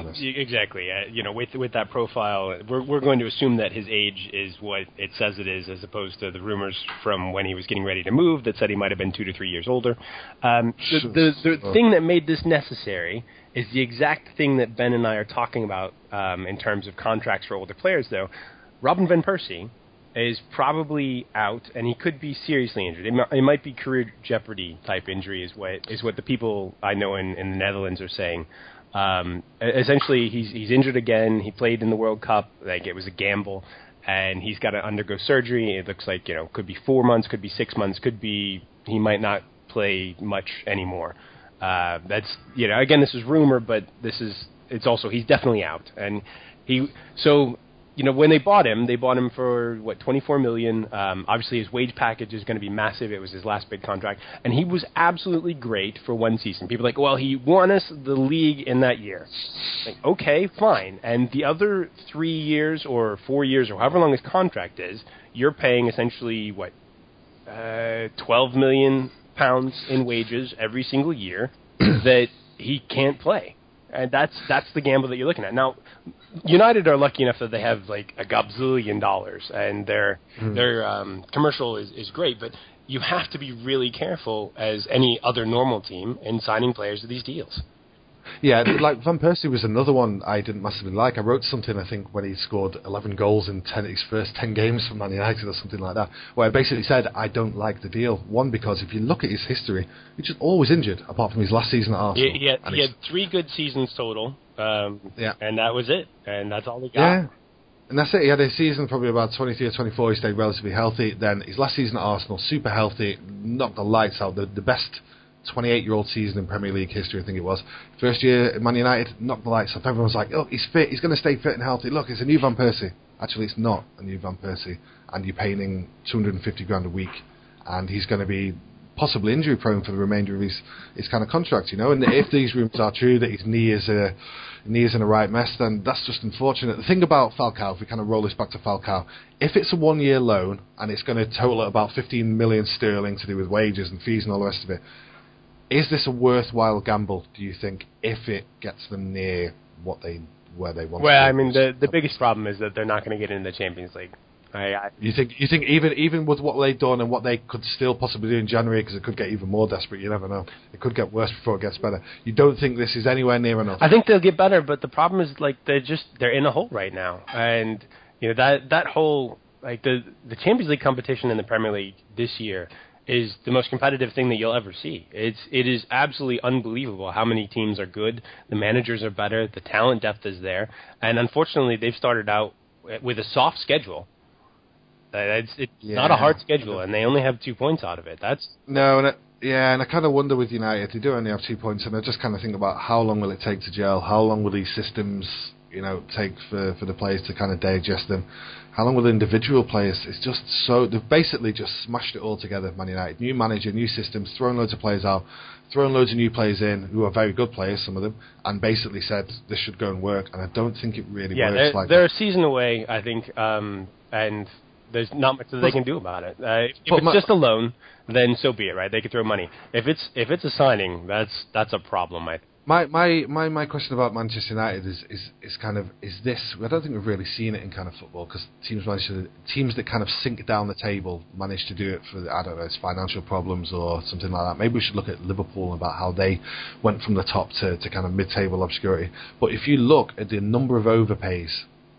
[SPEAKER 2] bananas.
[SPEAKER 1] y- exactly. Uh, you know, with with that profile, we're we're going to assume that his age is what it says it is, as opposed to the rumors from when he was getting ready to move that said he might have been two to three years older. Um, the the, the thing that made this necessary is the exact thing that Ben and I are talking about um, in terms of contracts for older players. Though, Robin van Persie is probably out, and he could be seriously injured. It, mi- it might be career jeopardy type injury, is what is what the people I know in, in the Netherlands are saying. Um, essentially, he's he's injured again. He played in the World Cup, like it was a gamble, and he's got to undergo surgery. It looks like you know could be four months, could be six months, could be he might not play much anymore. Uh, that's you know again this is rumor, but this is it's also he's definitely out, and he so you know when they bought him, they bought him for what 24 million. Um, obviously, his wage package is going to be massive. It was his last big contract, and he was absolutely great for one season. People are like, well, he won us the league in that year. Like, okay, fine. And the other three years or four years or however long his contract is, you're paying essentially what uh, 12 million pounds in wages every single year <clears throat> that he can't play. And that's that's the gamble that you're looking at. Now, United are lucky enough that they have like a gazillion dollars, and their their um, commercial is, is great. But you have to be really careful as any other normal team in signing players to these deals.
[SPEAKER 2] Yeah, like Van Persie was another one I didn't massively like. I wrote something I think when he scored 11 goals in 10 his first 10 games for Man United or something like that, where I basically said I don't like the deal. One because if you look at his history, he's just always injured, apart from his last season at Arsenal.
[SPEAKER 1] He, he, had, he had three good seasons total, um,
[SPEAKER 2] Yeah.
[SPEAKER 1] and that was it. And that's all he got.
[SPEAKER 2] Yeah. And that's it. He had a season probably about 23 or 24. He stayed relatively healthy. Then his last season at Arsenal, super healthy, knocked the lights out. The, the best 28 year old season in Premier League history, I think it was. First year at Man United, knocked the lights off. Everyone's like, oh, he's fit. He's going to stay fit and healthy. Look, it's a new Van Persie. Actually, it's not a new Van Persie. And you're paying him 250 grand a week. And he's going to be possibly injury prone for the remainder of his, his kind of contract, you know. And if these rumours are true that his knee is a knee is in a right mess, then that's just unfortunate. The thing about Falcao, if we kind of roll this back to Falcao, if it's a one year loan and it's going to total at about 15 million sterling to do with wages and fees and all the rest of it, is this a worthwhile gamble? Do you think if it gets them near what they where they want?
[SPEAKER 1] Well, I mean, the the biggest problem is that they're not going to get into the Champions League. I, I,
[SPEAKER 2] You think you think even even with what they've done and what they could still possibly do in January because it could get even more desperate. You never know. It could get worse before it gets better. You don't think this is anywhere near enough?
[SPEAKER 1] I think they'll get better, but the problem is like they're just they're in a hole right now, and you know that that whole like the the Champions League competition in the Premier League this year is the most competitive thing that you'll ever see. It's it is absolutely unbelievable how many teams are good, the managers are better, the talent depth is there, and unfortunately they've started out with a soft schedule. Uh, It's, it's not a hard schedule, and they only have two points out of it. That's
[SPEAKER 2] No, and I, yeah, and I kind of wonder with United, they do only have two points, and I just kind of think about how long will it take to gel? How long will these systems, you know, take for for the players to kind of digest them? How long will the individual players? It's just so they've basically just smashed it all together. Man United, new manager, new systems, thrown loads of players out, thrown loads of new players in who are very good players, some of them, and basically said this should go and work. And I don't think it really
[SPEAKER 1] yeah,
[SPEAKER 2] works
[SPEAKER 1] they're,
[SPEAKER 2] like
[SPEAKER 1] they're a season away, I think, um, and there's not much that they can do about it. Uh, if it's just a loan, then so be it, right? They can throw money. If it's if it's a signing, that's that's a problem. I
[SPEAKER 2] My, my, my, my question about Manchester United is, is, is kind of is this. I don't think we've really seen it in kind of football because teams manage to, teams that kind of sink down the table manage to do it for I don't know it's financial problems or something like that. Maybe we should look at Liverpool about how they went from the top to, to kind of mid-table obscurity. But if you look at the number of overpays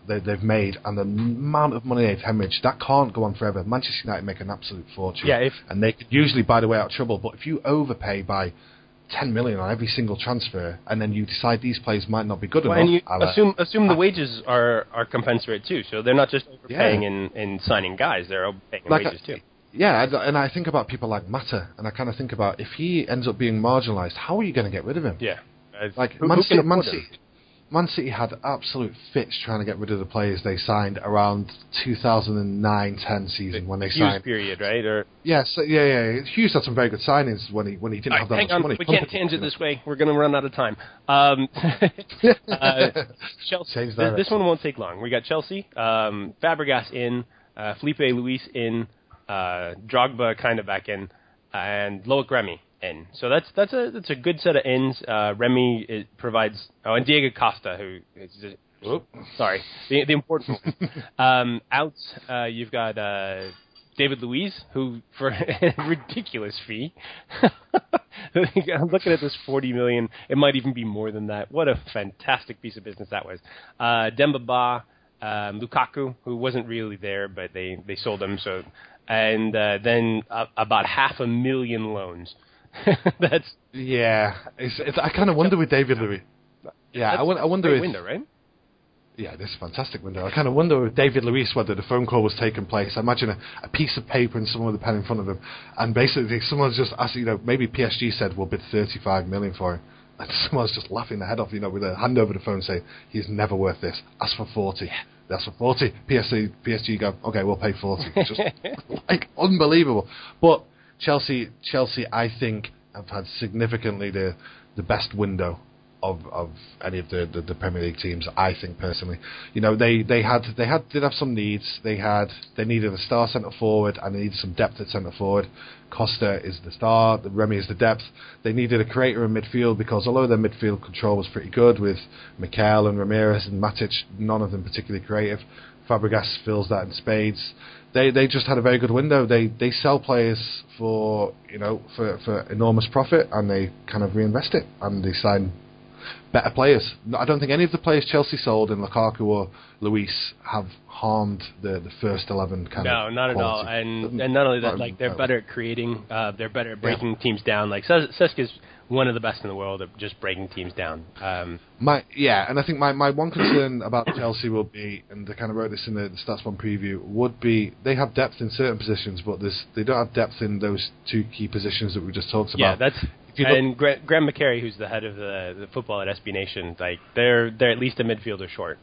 [SPEAKER 2] they, they've made and the amount of money they've hemorrhaged, that can't go on forever. Manchester United make an absolute fortune,
[SPEAKER 1] Yeah, if-
[SPEAKER 2] and they could usually buy the way out of trouble. But if you overpay by 10 million on every single transfer, and then you decide these players might not be good
[SPEAKER 1] well,
[SPEAKER 2] enough.
[SPEAKER 1] and you assume assume the
[SPEAKER 2] ah.
[SPEAKER 1] wages are are compensate too, so they're not just overpaying
[SPEAKER 2] Yeah.
[SPEAKER 1] in in signing guys; they're overpaying
[SPEAKER 2] Like
[SPEAKER 1] wages
[SPEAKER 2] I-
[SPEAKER 1] too.
[SPEAKER 2] yeah, and- I think about people like Mata, and I kind of think about if he ends up being marginalised, how are you going to get rid of him?
[SPEAKER 1] Yeah,
[SPEAKER 2] Like
[SPEAKER 1] who,
[SPEAKER 2] Man,
[SPEAKER 1] who
[SPEAKER 2] City, Man,
[SPEAKER 1] afford
[SPEAKER 2] City,
[SPEAKER 1] him?
[SPEAKER 2] Man City had absolute fits trying to get rid of the players they signed around 2009-10 season when they
[SPEAKER 1] Hughes
[SPEAKER 2] signed.
[SPEAKER 1] period, right? Or
[SPEAKER 2] Yes, yeah, yeah. Hughes had some very good signings when he when he didn't
[SPEAKER 1] All
[SPEAKER 2] have
[SPEAKER 1] right,
[SPEAKER 2] that
[SPEAKER 1] hang
[SPEAKER 2] much
[SPEAKER 1] on,
[SPEAKER 2] money.
[SPEAKER 1] we can't tangent this way. We're going to run out of time. Um, <laughs> uh, Chelsea. This one won't take long. We got Chelsea, um, Fabregas in, uh, Filipe Luis in, uh, Drogba kind of back in, and Loic Remy in. So that's that's a that's a good set of ends. Uh, Remy provides. Oh, and Diego Costa, who is just,
[SPEAKER 2] Oop.
[SPEAKER 1] sorry, the the important <laughs> um, out, uh, you've got uh, David Luiz, who for <laughs> a ridiculous fee. <laughs> I'm looking at this 40 million. It might even be more than that. What a fantastic piece of business that was. Uh, Demba Ba, um, Lukaku, who wasn't really there, but they they sold him. So, and uh, then uh, about half a million loans. <laughs> That's
[SPEAKER 2] Yeah, it's, it's, I kind of wonder with David Luiz. Yeah, I, won- wonder if
[SPEAKER 1] window, right?
[SPEAKER 2] yeah, this is a fantastic window. I kind of wonder with David Luiz whether the phone call was taking place. I imagine a, a piece of paper and someone with a pen in front of him, and basically someone's just asking, you know, maybe PSG said we'll bid 35 million for him. And <laughs> someone's just laughing their head off, you know, with a hand over the phone saying, he's never worth this. Ask for 40. That's for 40. PSG, PSG go, okay, we'll pay 40. It's <laughs> just like unbelievable. But Chelsea, Chelsea, I think, have had significantly the the best window of of any of the, the, the Premier League teams. I think personally, you know, they, they had they had did have some needs. They had they needed a star centre forward and they needed some depth at centre forward. Costa is the star, Remy is the depth. They needed a creator in midfield because although their midfield control was pretty good with Mikel and Ramires and Matic, none of them particularly creative. Fabregas fills that in spades. They they just had a very good window. They they sell players for you know for for enormous profit and they kind of reinvest it and they sign better players. I don't think any of the players Chelsea sold in Lukaku or Luiz have harmed the the first eleven kind
[SPEAKER 1] no,
[SPEAKER 2] of.
[SPEAKER 1] No, not at all. And and not only that, like they're better at creating. Uh, they're better at breaking yeah. teams down. Like Cesca's one of the best in the world at just breaking teams down. Um,
[SPEAKER 2] my yeah, and I think my, my one concern about Chelsea will be, and I kind of wrote this in the, the StatsBomb preview, would be they have depth in certain positions, but there's they don't have depth in those two key positions that we just talked about.
[SPEAKER 1] Yeah, that's and Gra- Graham MacAree, who's the head of the, the football at SB Nation, like they're they're at least a midfielder short,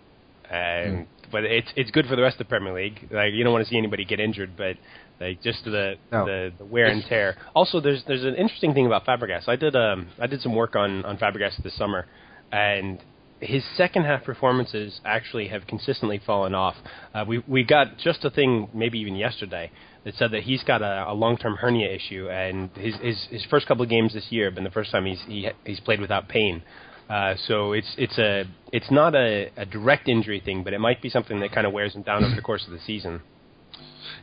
[SPEAKER 1] and mm. but it's it's good for the rest of the Premier League. Like you don't want to see anybody get injured, but like just the, no. the the wear and tear. Also, there's there's an interesting thing about Fabregas. I did um I did some work on on Fabregas this summer, and his second half performances actually have consistently fallen off. Uh, we we got just a thing maybe even yesterday that said that he's got a, a long term hernia issue, and his, his his first couple of games this year have been the first time he's he, he's played without pain. Uh, so it's it's a it's not a, a direct injury thing, but it might be something that kind of wears him down over the course of the season.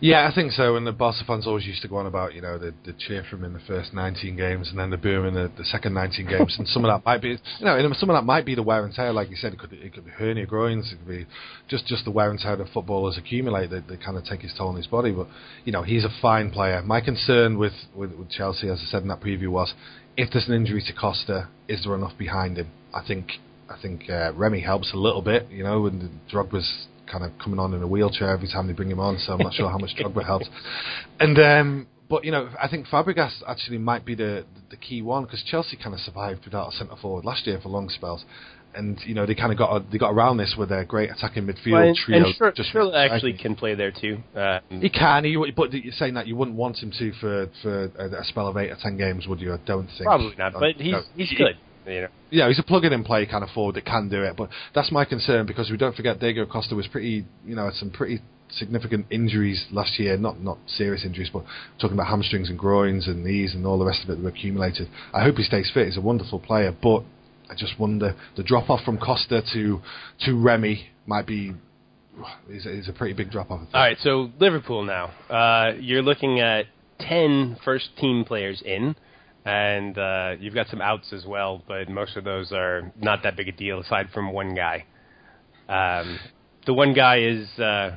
[SPEAKER 2] Yeah, I think so. And the Barca fans always used to go on about, you know, the, the cheer from in the first 19 games and then the boom in the, the second 19 games. and some of that might be, you know, some of that might be the wear and tear. Like you said, it could, it could be hernia groins. It could be just, just the wear and tear that footballers accumulate. They, they kind of take his toll on his body. But, you know, he's a fine player. My concern with, with, with Chelsea, as I said in that preview, was if there's an injury to Costa, is there enough behind him? I think I think uh, Remy helps a little bit, you know, and Drogba's kind of coming on in a wheelchair every time they bring him on, so I'm not sure how much Drogba helps. And um, but you know, I think Fabregas actually might be the the key one because Chelsea kind of survived without a centre forward last year for long spells. And you know they kind of got they got around this with their great attacking midfield
[SPEAKER 1] well, and,
[SPEAKER 2] trio.
[SPEAKER 1] And sure, just actually can play there too. Um,
[SPEAKER 2] he can, he, but you're saying that you wouldn't want him to for for a, a spell of eight or ten games, would you? I don't think.
[SPEAKER 1] Probably not, but he's no. he's good. You know.
[SPEAKER 2] Yeah, he's a plug-in-and-play kind of forward that can do it, but that's my concern because we don't forget Diego Costa was pretty, you know, had some pretty significant injuries last year. Not not serious injuries, but talking about hamstrings and groins and knees and all the rest of it that were accumulated. I hope he stays fit. He's a wonderful player, but I just wonder the drop off from Costa to to Remy might be is, is a pretty big drop off.
[SPEAKER 1] All right, so Liverpool now. Uh, you're looking at 10 first team players in and uh, you've got some outs as well, but most of those are not that big a deal aside from one guy. Um, the one guy is uh,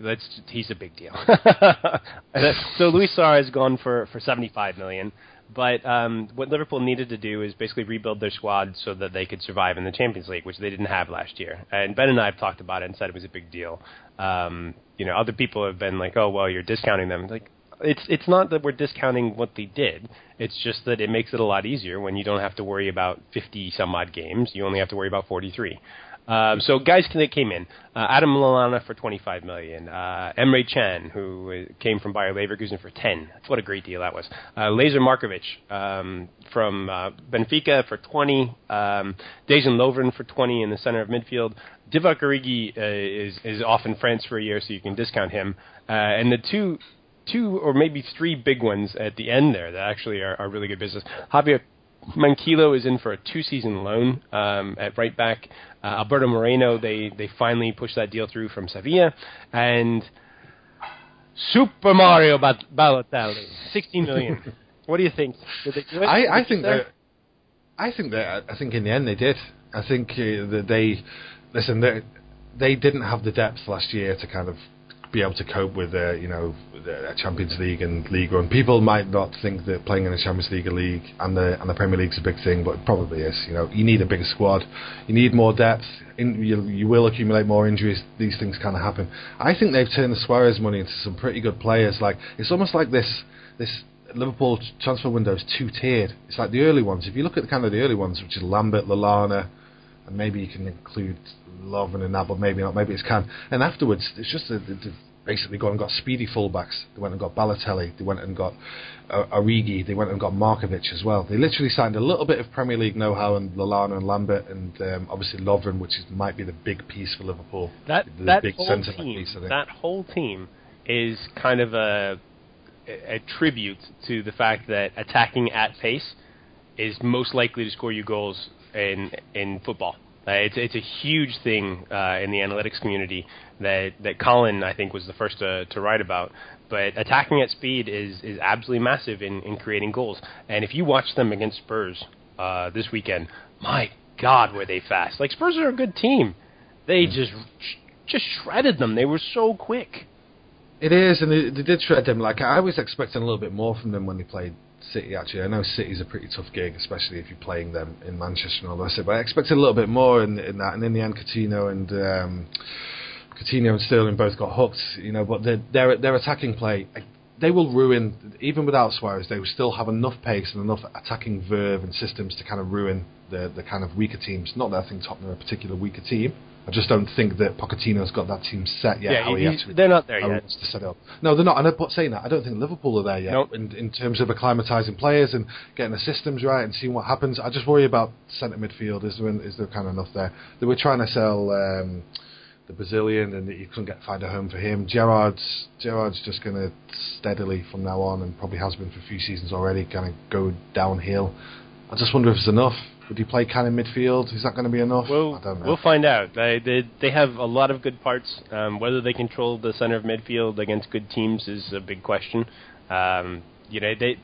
[SPEAKER 1] that's he's a big deal. <laughs> so Luis Suarez gone for for seventy five million. But um, what Liverpool needed to do is basically rebuild their squad so that they could survive in the Champions League, which they didn't have last year. And Ben and I have talked about it and said it was a big deal. Um, you know, other people have been like, "Oh, well, you're discounting them." Like, it's it's not that we're discounting what they did. It's just that it makes it a lot easier when you don't have to worry about 50 some odd games. You only have to worry about 43. Um, so guys that came in, uh, Adam Lallana for 25 million, uh, Emre Can who came from Bayer Leverkusen for 10. That's what a great deal that was. Uh, Markovic um, from uh, Benfica for 20, um, Dejan Lovren for 20 in the center of midfield. Divock Origi uh, is is off in France for a year, so you can discount him. Uh, and the two two or maybe three big ones at the end there that actually are, are really good business. Javier Manquillo is in for a two-season loan um, at right back. Uh, Alberto Moreno, they they finally pushed that deal through from Sevilla, and Super Mario Balotelli, sixteen million. <laughs> what do you think? Did they do it?
[SPEAKER 2] I, I think that. I think that. I think in the end they did. I think uh, that they listen. They, they didn't have the depth last year to kind of be able to cope with uh, you know a Champions League and League Run. People might not think that playing in a Champions League league and the and the Premier League is a big thing, but it probably is. You know, you need a bigger squad, you need more depth. In, you, you will accumulate more injuries. These things kind of happen. I think they've turned the Suarez money into some pretty good players. Like it's almost like this this Liverpool transfer window is two tiered. It's like the early ones. If you look at the kind of the early ones, which is Lambert, Lallana, and maybe you Can include Lovren and that, but maybe not. Maybe it's can. And afterwards, it's just a, basically gone and got speedy fullbacks. They went and got Balotelli. They went and got uh, Origi. They went and got Markovic as well. They literally signed a little bit of Premier League know-how and Lallana and Lambert and um, obviously Lovren, which is, might be the big piece for Liverpool.
[SPEAKER 1] That
[SPEAKER 2] the
[SPEAKER 1] that
[SPEAKER 2] big
[SPEAKER 1] whole team,
[SPEAKER 2] piece,
[SPEAKER 1] that whole team is kind of a a tribute to the fact that attacking at pace is most likely to score you goals in in football. Uh, it's it's a huge thing uh, in the analytics community that that Colin I think was the first to, to write about. But attacking at speed is is absolutely massive in, in creating goals. And if you watch them against Spurs uh, this weekend, my God, were they fast! Like Spurs are a good team. They just just shredded them. They were so quick.
[SPEAKER 2] It is, and they, they did shred them. Like I was expecting a little bit more from them when they played City. Actually, I know City's a pretty tough gig, especially if you're playing them in Manchester and all it. But I expected a little bit more in, in that, and in the end, Coutinho and um, Coutinho and Sterling both got hooked. You know, but their their, their attacking play. They will ruin, even without Suarez, they will still have enough pace and enough attacking verve and systems to kind of ruin the, the kind of weaker teams. Not that I think Tottenham are a particular weaker team, I just don't think that Pochettino's got that team set yet.
[SPEAKER 1] Yeah,
[SPEAKER 2] how he
[SPEAKER 1] you-
[SPEAKER 2] actually,
[SPEAKER 1] they're not there yet.
[SPEAKER 2] wants to set it up. No, they're not. And I'm not saying that I don't think Liverpool are there yet
[SPEAKER 1] Nope.
[SPEAKER 2] in, in terms of acclimatising players and getting the systems right and seeing what happens. I just worry about centre midfield. Is there is there kind of enough there? They were trying to sell. Um, the Brazilian, and you couldn't get find a home for him. Gerrard's Gerrard's just going to steadily from now on, and probably has been for a few seasons already, kind of go downhill. I just wonder if it's enough. Would he play Can in midfield? Is that going to be enough?
[SPEAKER 1] We'll,
[SPEAKER 2] I don't know.
[SPEAKER 1] we'll find out. They, they they have a lot of good parts. Um, whether they control the center of midfield against good teams is a big question. Um, you know, they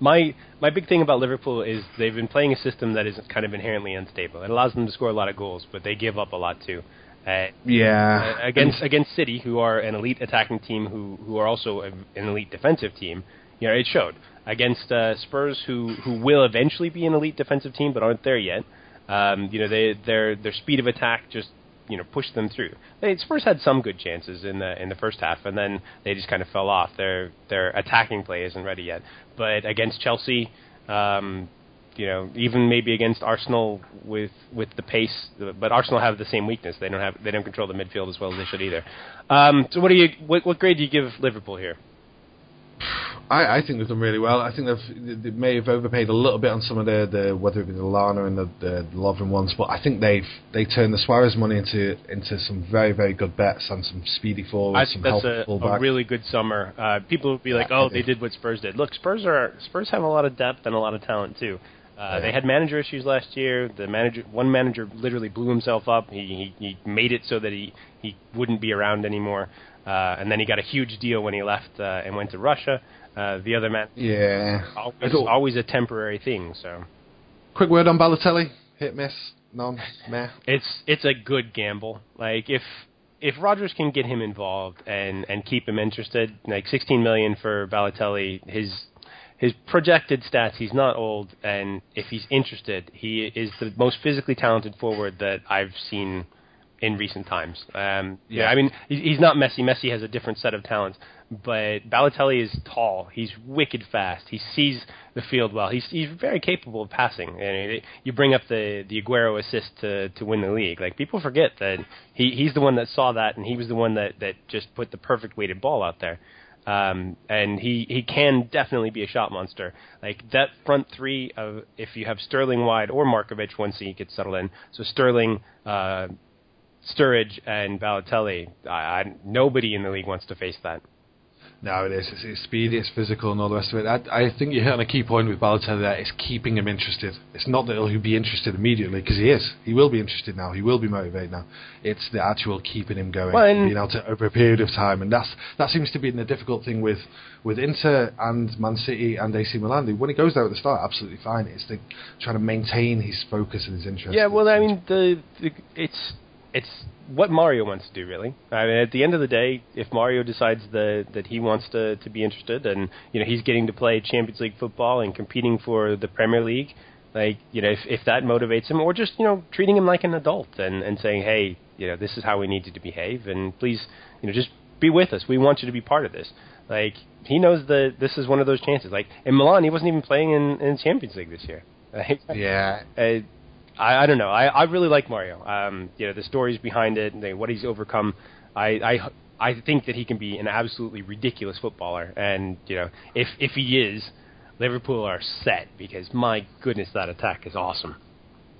[SPEAKER 1] my my big thing about Liverpool is they've been playing a system that is kind of inherently unstable. It allows them to score a lot of goals, but they give up a lot too. Uh,
[SPEAKER 2] yeah,
[SPEAKER 1] uh, against against City, who are an elite attacking team, who who are also a, an elite defensive team. You know, it showed against uh, Spurs, who who will eventually be an elite defensive team, but aren't there yet. Um, you know, they their their speed of attack just you know pushed them through. They, Spurs had some good chances in the in the first half, and then they just kind of fell off. Their their attacking play isn't ready yet. But against Chelsea, um, you know, even maybe against Arsenal with with the pace, but Arsenal have the same weakness. They don't have they don't control the midfield as well as they should either. Um, so what do you what, what grade do you give Liverpool here?
[SPEAKER 2] I, I think they've done really well. I think they've they may have overpaid a little bit on some of the, the whether it be Lallana and the, the Lovren ones, but I think they've they turned the Suarez money into into some very very good bets and some speedy
[SPEAKER 1] I
[SPEAKER 2] forwards,
[SPEAKER 1] think
[SPEAKER 2] some
[SPEAKER 1] that's a, a really good summer. Uh, people would be like,
[SPEAKER 2] Yeah,
[SPEAKER 1] "Oh, they did what Spurs did." Look, Spurs are Spurs have a lot of depth and a lot of talent too. Uh,
[SPEAKER 2] Yeah.
[SPEAKER 1] They had manager issues last year. The manager, one manager, literally blew himself up. He he, he made it so that he he wouldn't be around anymore. Uh, and then he got a huge deal when he left uh, and went to Russia. Uh, the other man,
[SPEAKER 2] yeah.
[SPEAKER 1] Always, always a temporary thing. So
[SPEAKER 2] Quick word on Balotelli. Hit miss. None. Meh.
[SPEAKER 1] it's it's a good gamble. Like if if Rodgers can get him involved and and keep him interested, like 16 million for Balotelli, his his projected stats, he's not old, and if he's interested, he is the most physically talented forward that I've seen in recent times. Um, yeah,
[SPEAKER 2] Yeah.
[SPEAKER 1] I mean, he- he's not Messi. Messi has a different set of talents, but Balotelli is tall. He's wicked fast. He sees the field well. He's he's very capable of passing. And you bring up the the Aguero assist to to win the league. Like people forget that he he's the one that saw that, and he was the one that that just put the perfect weighted ball out there. Um, and he, he can definitely be a shot monster. Like that front three of if you have Sterling wide or Markovic once he gets settled in. So Sterling, uh, Sturridge, and Balotelli. I, I, nobody in the league wants to face that.
[SPEAKER 2] No, it is. It's, it's speedy, it's physical, and all the rest of it. I, I think you hit on a key point with Balotelli there. It's keeping him interested. It's not that he'll be interested immediately, because he is. He will be interested now. He will be motivated now. It's the actual keeping him going,
[SPEAKER 1] Well,
[SPEAKER 2] being able to over a period of time, and that's that seems to be the difficult thing with with Inter and Man City and AC Milan. When he goes there at the start, absolutely fine. It's the trying to maintain his focus and his interest.
[SPEAKER 1] Yeah, well, I mean, the, the it's it's what Mario wants to do, really. I mean, at the end of the day, if Mario decides that that he wants to to be interested, and you know he's getting to play Champions League football and competing for the Premier League, like you know, if if that motivates him, or just you know treating him like an adult and and saying, hey, you know, this is how we need you to behave, and please, you know, just be with us. We want you to be part of this. Like he knows that this is one of those chances. Like in Milan, he wasn't even playing in in Champions League this year. <laughs>
[SPEAKER 2] Yeah,
[SPEAKER 1] uh, I, I don't know. I, I really like Mario. Um, you know, the stories behind it, and the, what he's overcome. I, I I think that he can be an absolutely ridiculous footballer, and you know, if if he is, Liverpool are set because my goodness, that attack is awesome.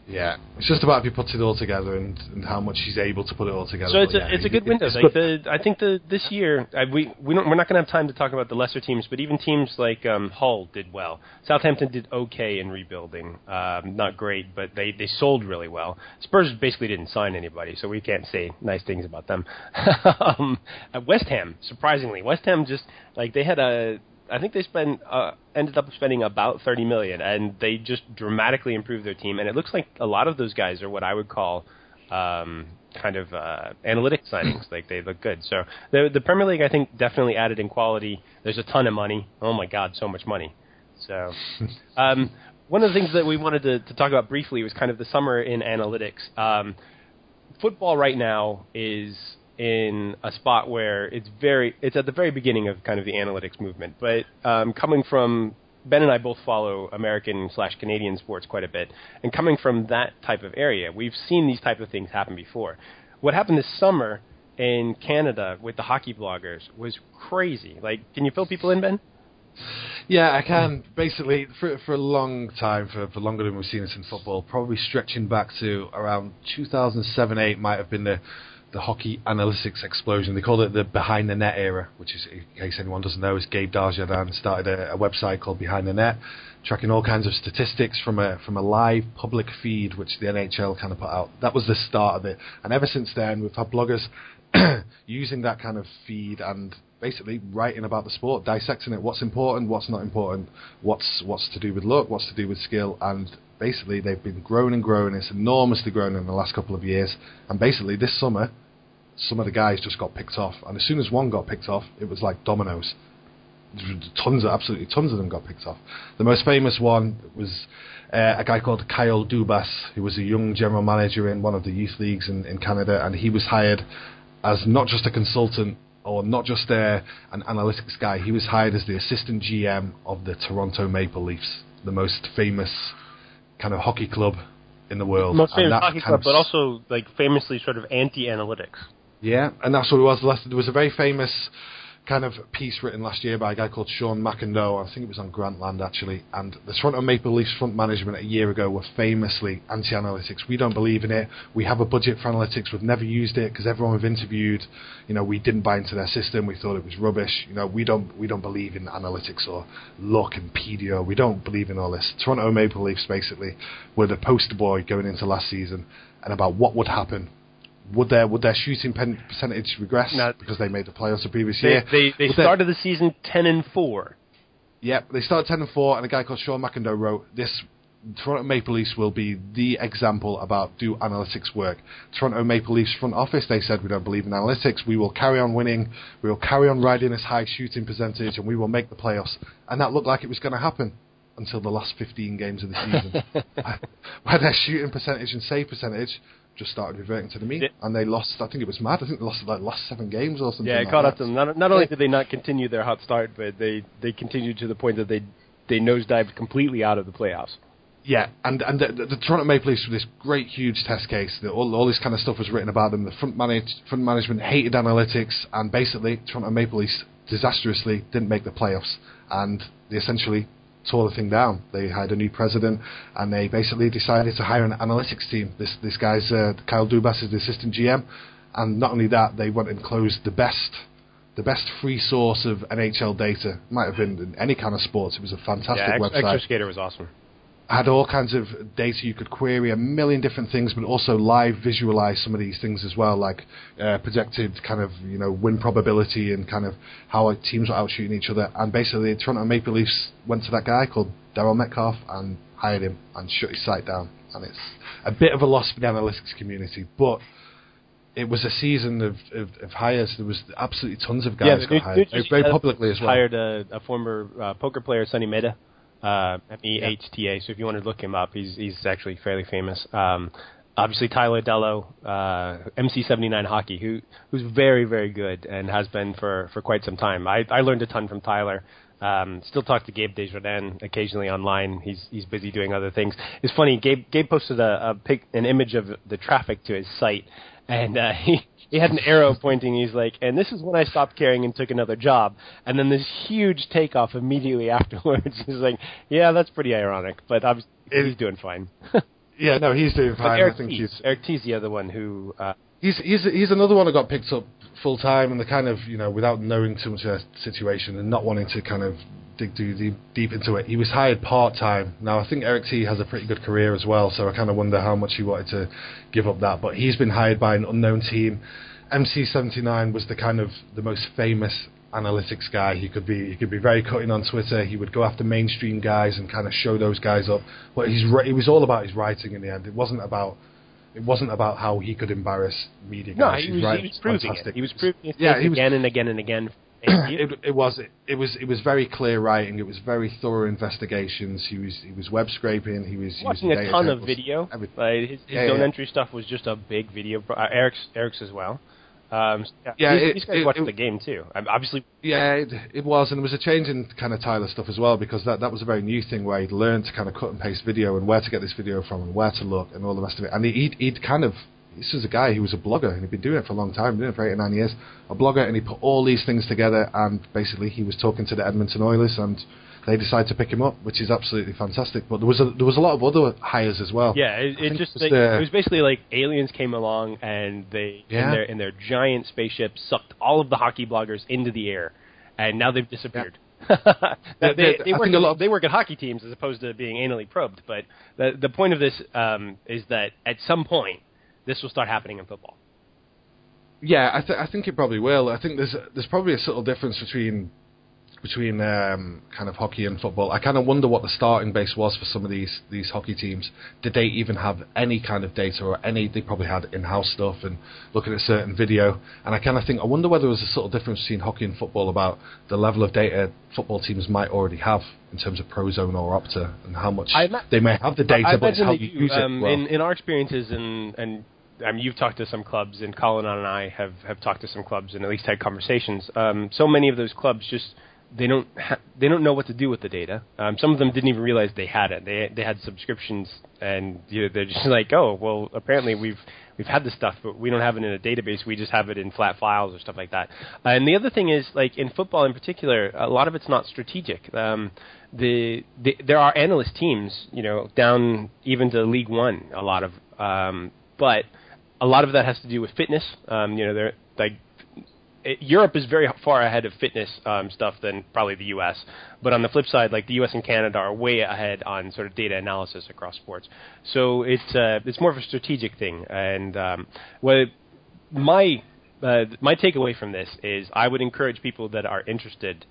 [SPEAKER 2] Yeah. It's just about if he puts it all together and, and how much he's able to put it all together.
[SPEAKER 1] So it's
[SPEAKER 2] But
[SPEAKER 1] a
[SPEAKER 2] yeah,
[SPEAKER 1] it's a good window. Like
[SPEAKER 2] good.
[SPEAKER 1] the, I think the this year I, we we don't we're not going to have time to talk about the lesser teams, but even teams like um, Hull did well. Southampton did okay in rebuilding, um, not great, but they they sold really well. Spurs basically didn't sign anybody, so we can't say nice things about them. <laughs> um, West Ham, surprisingly, West Ham just like they had a I think they spent uh, ended up spending about thirty million, and they just dramatically improved their team. And it looks like a lot of those guys are what I would call um, kind of uh, analytic signings. like they look good. So the the Premier League, I think, definitely added in quality. There's a ton of money. Oh my God, so much money. So um, one of the things that we wanted to, to talk about briefly was kind of the summer in analytics. Um, football right now is in a spot where it's very it's at the very beginning of kind of the analytics movement. But um, coming from Ben and I both follow American slash Canadian sports quite a bit, and coming from that type of area, we've seen these type of things happen before. What happened this summer in Canada with the hockey bloggers was crazy. Like, can you fill people in, Ben?
[SPEAKER 2] Yeah, I can. Basically, for for a long time, for, for longer than we've seen this in football, probably stretching back to around 2007 8 might have been the the hockey analytics explosion. They called it the behind the net era, which is, in case anyone doesn't know, is Gabe Desjardins started a, a website called Behind the Net, tracking all kinds of statistics from a from a live public feed, which the NHL kind of put out. That was the start of it, and ever since then, we've had bloggers <clears throat> using that kind of feed and basically writing about the sport, dissecting it, what's important, what's not important, what's what's to do with luck, what's to do with skill, and basically they've been growing and growing. It's enormously grown in the last couple of years, and basically this summer, some of the guys just got picked off, and as soon as one got picked off, it was like dominoes. Tons of absolutely tons of them got picked off. The most famous one was uh, a guy called Kyle Dubas, who was a young general manager in one of the youth leagues in, in Canada, and he was hired as not just a consultant or not just uh, an analytics guy. He was hired as the assistant GM of the Toronto Maple Leafs, the most famous kind of hockey club in the world.
[SPEAKER 1] Most famous hockey club,
[SPEAKER 2] of
[SPEAKER 1] but also like famously sort of anti-analytics.
[SPEAKER 2] yeah, and that's what it was. Last- There was a very famous kind of piece written last year by a guy called Sean McIndoe. I think it was on Grantland actually. And the Toronto Maple Leafs front management a year ago were famously anti-analytics. We don't believe in it. We have a budget for analytics. We've never used it because everyone we've interviewed, you know, we didn't buy into their system. We thought it was rubbish. You know, we don't we don't believe in analytics or luck and PDO. We don't believe in all this. Toronto Maple Leafs basically were the poster boy going into last season and about what would happen would their would their shooting pen percentage regress
[SPEAKER 1] No.
[SPEAKER 2] because they made the playoffs the previous
[SPEAKER 1] They
[SPEAKER 2] year?
[SPEAKER 1] they, they
[SPEAKER 2] Would
[SPEAKER 1] started the season ten and four.
[SPEAKER 2] Yep, they started ten and four, and a guy called Sean McIndoe wrote this. Toronto Maple Leafs will be the example about do analytics work. Toronto Maple Leafs front office they said we don't believe in analytics. We will carry on winning. We will carry on riding this high shooting percentage, and we will make the playoffs. And that looked like it was going to happen until the last 15 games of the season, <laughs> <laughs> where their shooting percentage and save percentage just started reverting to the mean,
[SPEAKER 1] Yeah.
[SPEAKER 2] and they lost. I think it was mad. I think they lost like last seven games or something.
[SPEAKER 1] Yeah, it
[SPEAKER 2] like
[SPEAKER 1] caught
[SPEAKER 2] that.
[SPEAKER 1] up to them. Not, not only did they not continue their hot start, but they they continued to the point that they they nosedived completely out of the playoffs.
[SPEAKER 2] Yeah, and and the, the, the Toronto Maple Leafs were this great, huge test case. The, all, all this kind of stuff was written about them. The front, manage, front management hated analytics, and basically, Toronto Maple Leafs disastrously didn't make the playoffs, and they essentially tore the thing down. They hired a new president, and they basically decided to hire an analytics team. This this guy's uh, Kyle Dubas is the assistant GM, and not only that, they went and closed the best. The best free source of NHL data might have been in any kind of sports. It was a fantastic
[SPEAKER 1] yeah, Ex-
[SPEAKER 2] website
[SPEAKER 1] was awesome.
[SPEAKER 2] Had all kinds of data you could query, a million different things, but also live visualize some of these things as well, like uh, projected kind of you know win probability and kind of how our teams were out shooting each other. And basically, Toronto Maple Leafs went to that guy called Darryl Metcalf and hired him and shut his site down. And it's a bit of a loss for the analytics community, but. It was a season of, of, of hires. There was absolutely tons of guys
[SPEAKER 1] yeah,
[SPEAKER 2] got hired, very,
[SPEAKER 1] Jersey
[SPEAKER 2] very
[SPEAKER 1] Devils
[SPEAKER 2] publicly as well.
[SPEAKER 1] Hired a, a former uh, poker player, Sunny Mehta, uh, M-E-H-T-A. So if you want to look him up, he's he's actually fairly famous. Um, obviously, Tyler Dellow, uh, MC79 Hockey, who who's very very good and has been for, for quite some time. I I learned a ton from Tyler. Um, still talk to Gabe Desjardins occasionally online. He's he's busy doing other things. It's funny. Gabe Gabe posted a, a pic, an image of the traffic to his site, and uh, <laughs> he he had an arrow pointing. He's like, and this is when I stopped caring and took another job. And then this huge takeoff immediately <laughs> afterwards. he's like, yeah, that's pretty ironic, but obviously
[SPEAKER 2] It-
[SPEAKER 1] he's doing fine. <laughs>
[SPEAKER 2] Yeah, no, he's doing
[SPEAKER 1] but
[SPEAKER 2] fine.
[SPEAKER 1] Eric
[SPEAKER 2] I think
[SPEAKER 1] T's,
[SPEAKER 2] he's
[SPEAKER 1] Eric T's the other one who. Uh,
[SPEAKER 2] he's he's he's another one who got picked up full time and the kind of you know without knowing too much of their situation and not wanting to kind of dig too deep, deep into it. He was hired part time. Now I think Eric T has a pretty good career as well, so I kind of wonder how much he wanted to give up that. But he's been hired by an unknown team. MC79 was the kind of the most famous analytics guy. He could be he could be very cutting on Twitter. He would go after mainstream guys and kind of show those guys up. But he's it was all about his writing in the end. It wasn't about it wasn't about how he could embarrass media
[SPEAKER 1] No,
[SPEAKER 2] guys.
[SPEAKER 1] he was, he was proving
[SPEAKER 2] fantastic.
[SPEAKER 1] it. He was proving it
[SPEAKER 2] Yeah, he was-
[SPEAKER 1] again and again and again. <clears throat>
[SPEAKER 2] it, it was it was it was very clear writing. It was very thorough investigations. He was he was web scraping. He was
[SPEAKER 1] watching
[SPEAKER 2] using
[SPEAKER 1] a ton of video.
[SPEAKER 2] everything.
[SPEAKER 1] Like his his
[SPEAKER 2] Yeah,
[SPEAKER 1] zone
[SPEAKER 2] yeah.
[SPEAKER 1] entry stuff was just a big video. Uh, Eric's Eric's as well. Um, yeah,
[SPEAKER 2] Yeah,
[SPEAKER 1] these,
[SPEAKER 2] it-
[SPEAKER 1] these guys
[SPEAKER 2] it-
[SPEAKER 1] watched
[SPEAKER 2] it-
[SPEAKER 1] the game too. Um, obviously,
[SPEAKER 2] Yeah, it, it was, and it was a change in kind of Tyler stuff as well because that that was a very new thing where he'd learned to kind of cut and paste video and where to get this video from and where to look and all the rest of it. And he'd, he'd kind of this is a guy who was a blogger and he'd been doing it for a long time, doing it for eight or nine years, a blogger, and he put all these things together and basically he was talking to the Edmonton Oilers and they decided to pick him up, which is absolutely fantastic. But there was a, there was a lot of other hires as well.
[SPEAKER 1] yeah, it, it just
[SPEAKER 2] it was
[SPEAKER 1] it was basically like aliens came along and they in their in their giant spaceship sucked all of the hockey bloggers into the air, and now they've disappeared. <laughs> they,
[SPEAKER 2] They-
[SPEAKER 1] they, work at, they work at hockey teams as opposed to being anally probed. But the the point of this um, is that at some point this will start happening in football.
[SPEAKER 2] Yeah, I, th- I think it probably will. I think there's there's probably a subtle difference between between um, kind of hockey and football. I kind of wonder what the starting base was for some of these these hockey teams. Did they even have any kind of data or any? They probably had in-house stuff and looking at certain video. And I kind of think I wonder whether there was a subtle difference between hockey and football about the level of data football teams might already have in terms of Prozone or Opta and how much they may have the data,
[SPEAKER 1] I
[SPEAKER 2] but it's how you
[SPEAKER 1] you,
[SPEAKER 2] use
[SPEAKER 1] um,
[SPEAKER 2] it. Well.
[SPEAKER 1] in, in our experiences, and and I mean, you've talked to some clubs, and Colin and I have have talked to some clubs, and at least had conversations. Um, so many of those clubs just they don't ha- they don't know what to do with the data. Um, some of them didn't even realize they had it. They they had subscriptions, and you know, they're just <laughs> like, oh, well, apparently we've we've had this stuff, but we don't have it in a database. We just have it in flat files or stuff like that. and the other thing is, like in football in particular, a lot of it's not strategic. Um, the, the there are analyst teams, you know, down even to League One, a lot of, um, but a lot of that has to do with fitness. Um, you know, they're like it, Europe is very far ahead of fitness um, stuff than probably the U.S. But on the flip side, like the U.S. and Canada are way ahead on sort of data analysis across sports. So it's uh, it's more of a strategic thing. And um, what my uh, my takeaway from this is, I would encourage people that are interested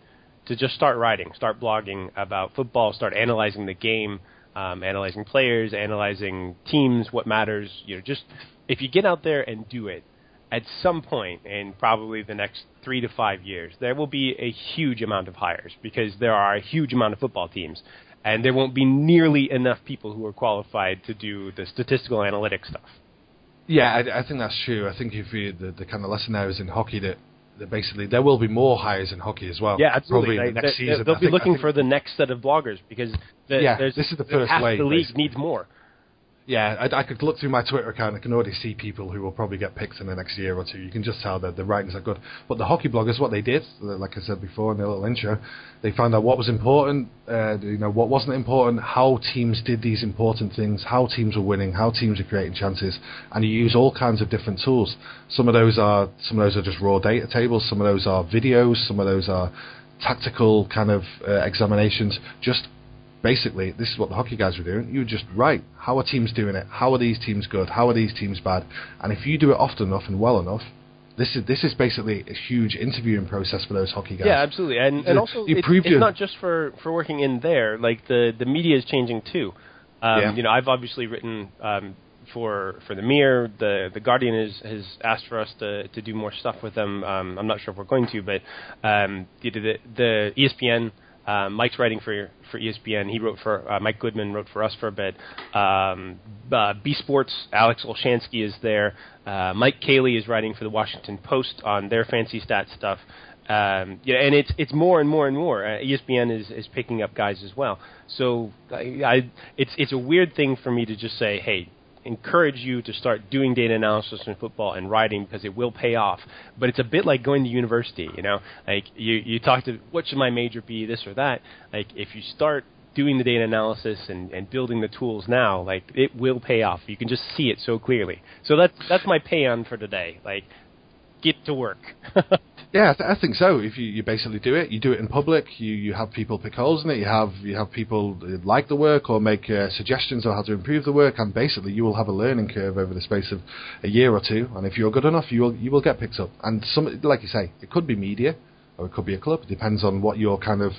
[SPEAKER 1] to just start writing, start blogging about football, start analyzing the game, um, analyzing players, analyzing teams, what matters. You know, just if you get out there and do it, at some point in probably the next three to five years, there will be a huge amount of hires because there are a huge amount of football teams, and there won't be nearly enough people who are qualified to do the statistical analytics stuff.
[SPEAKER 2] Yeah, I, I think that's true. I think if you, the, the kind of lesson there is in hockey that, that basically there will be more hires in hockey as well.
[SPEAKER 1] Yeah, absolutely.
[SPEAKER 2] Probably in the
[SPEAKER 1] They-
[SPEAKER 2] next
[SPEAKER 1] they-
[SPEAKER 2] season.
[SPEAKER 1] They'll
[SPEAKER 2] I
[SPEAKER 1] be
[SPEAKER 2] think-
[SPEAKER 1] looking for the next set of bloggers because the,
[SPEAKER 2] Yeah, this is the first
[SPEAKER 1] half
[SPEAKER 2] wave,
[SPEAKER 1] the league
[SPEAKER 2] basically.
[SPEAKER 1] needs more.
[SPEAKER 2] Yeah, I, I could look through my Twitter account. I can already see people who will probably get picked in the next year or two. You can just tell that the writings are good. But the hockey bloggers, what they did, like I said before in the little intro, they found out what was important, uh, you know, what wasn't important, how teams did these important things, how teams were winning, how teams were creating chances, and you use all kinds of different tools. Some of those are some of those are just raw data tables. Some of those are videos. Some of those are tactical kind of uh, examinations. Just basically, this is what the hockey guys were doing. You would just write how are teams doing it, how are these teams good, how are these teams bad, and if you do it often enough and well enough, this is this is basically a huge interviewing process for those hockey guys.
[SPEAKER 1] Yeah, absolutely, and and also it's,
[SPEAKER 2] your-
[SPEAKER 1] not just for for working in there. Like the the media is changing too. Um,
[SPEAKER 2] Yeah.
[SPEAKER 1] You know, I've obviously written um, for for the Mirror. The the Guardian has has asked for us to to do more stuff with them. Um, I'm not sure if we're going to, but um, the the, the ESPN. Uh, Mike's writing for for ESPN. He wrote for uh, Mike Goodman wrote for us for a bit. Um, uh, B Sports, Alex Olshansky is there. Uh, Mike Caley is writing for the Washington Post on their fancy stat stuff. Um, yeah, and it's it's more and more and more. Uh, ESPN is, is picking up guys as well. So I, I it's it's a weird thing for me to just say, hey, encourage you to start doing data analysis in football and writing because it will pay off. But it's a bit like going to university, you know. Like you you talk to what should my major be, this or that. Like if you start doing the data analysis and, and building the tools now, like it will pay off. You can just see it so clearly. So that's that's my pay on for today. Like get to work. <laughs>
[SPEAKER 2] Yeah, I, th- I think so. If you, you basically do it, you do it in public. You you have people pick holes in it. You have you have people uh, like the work or make uh, suggestions on how to improve the work, and basically you will have a learning curve over the space of a year or two. And if you're good enough, you will you will get picked up. And some, like you say, it could be media, or it could be a club. It depends on what your kind of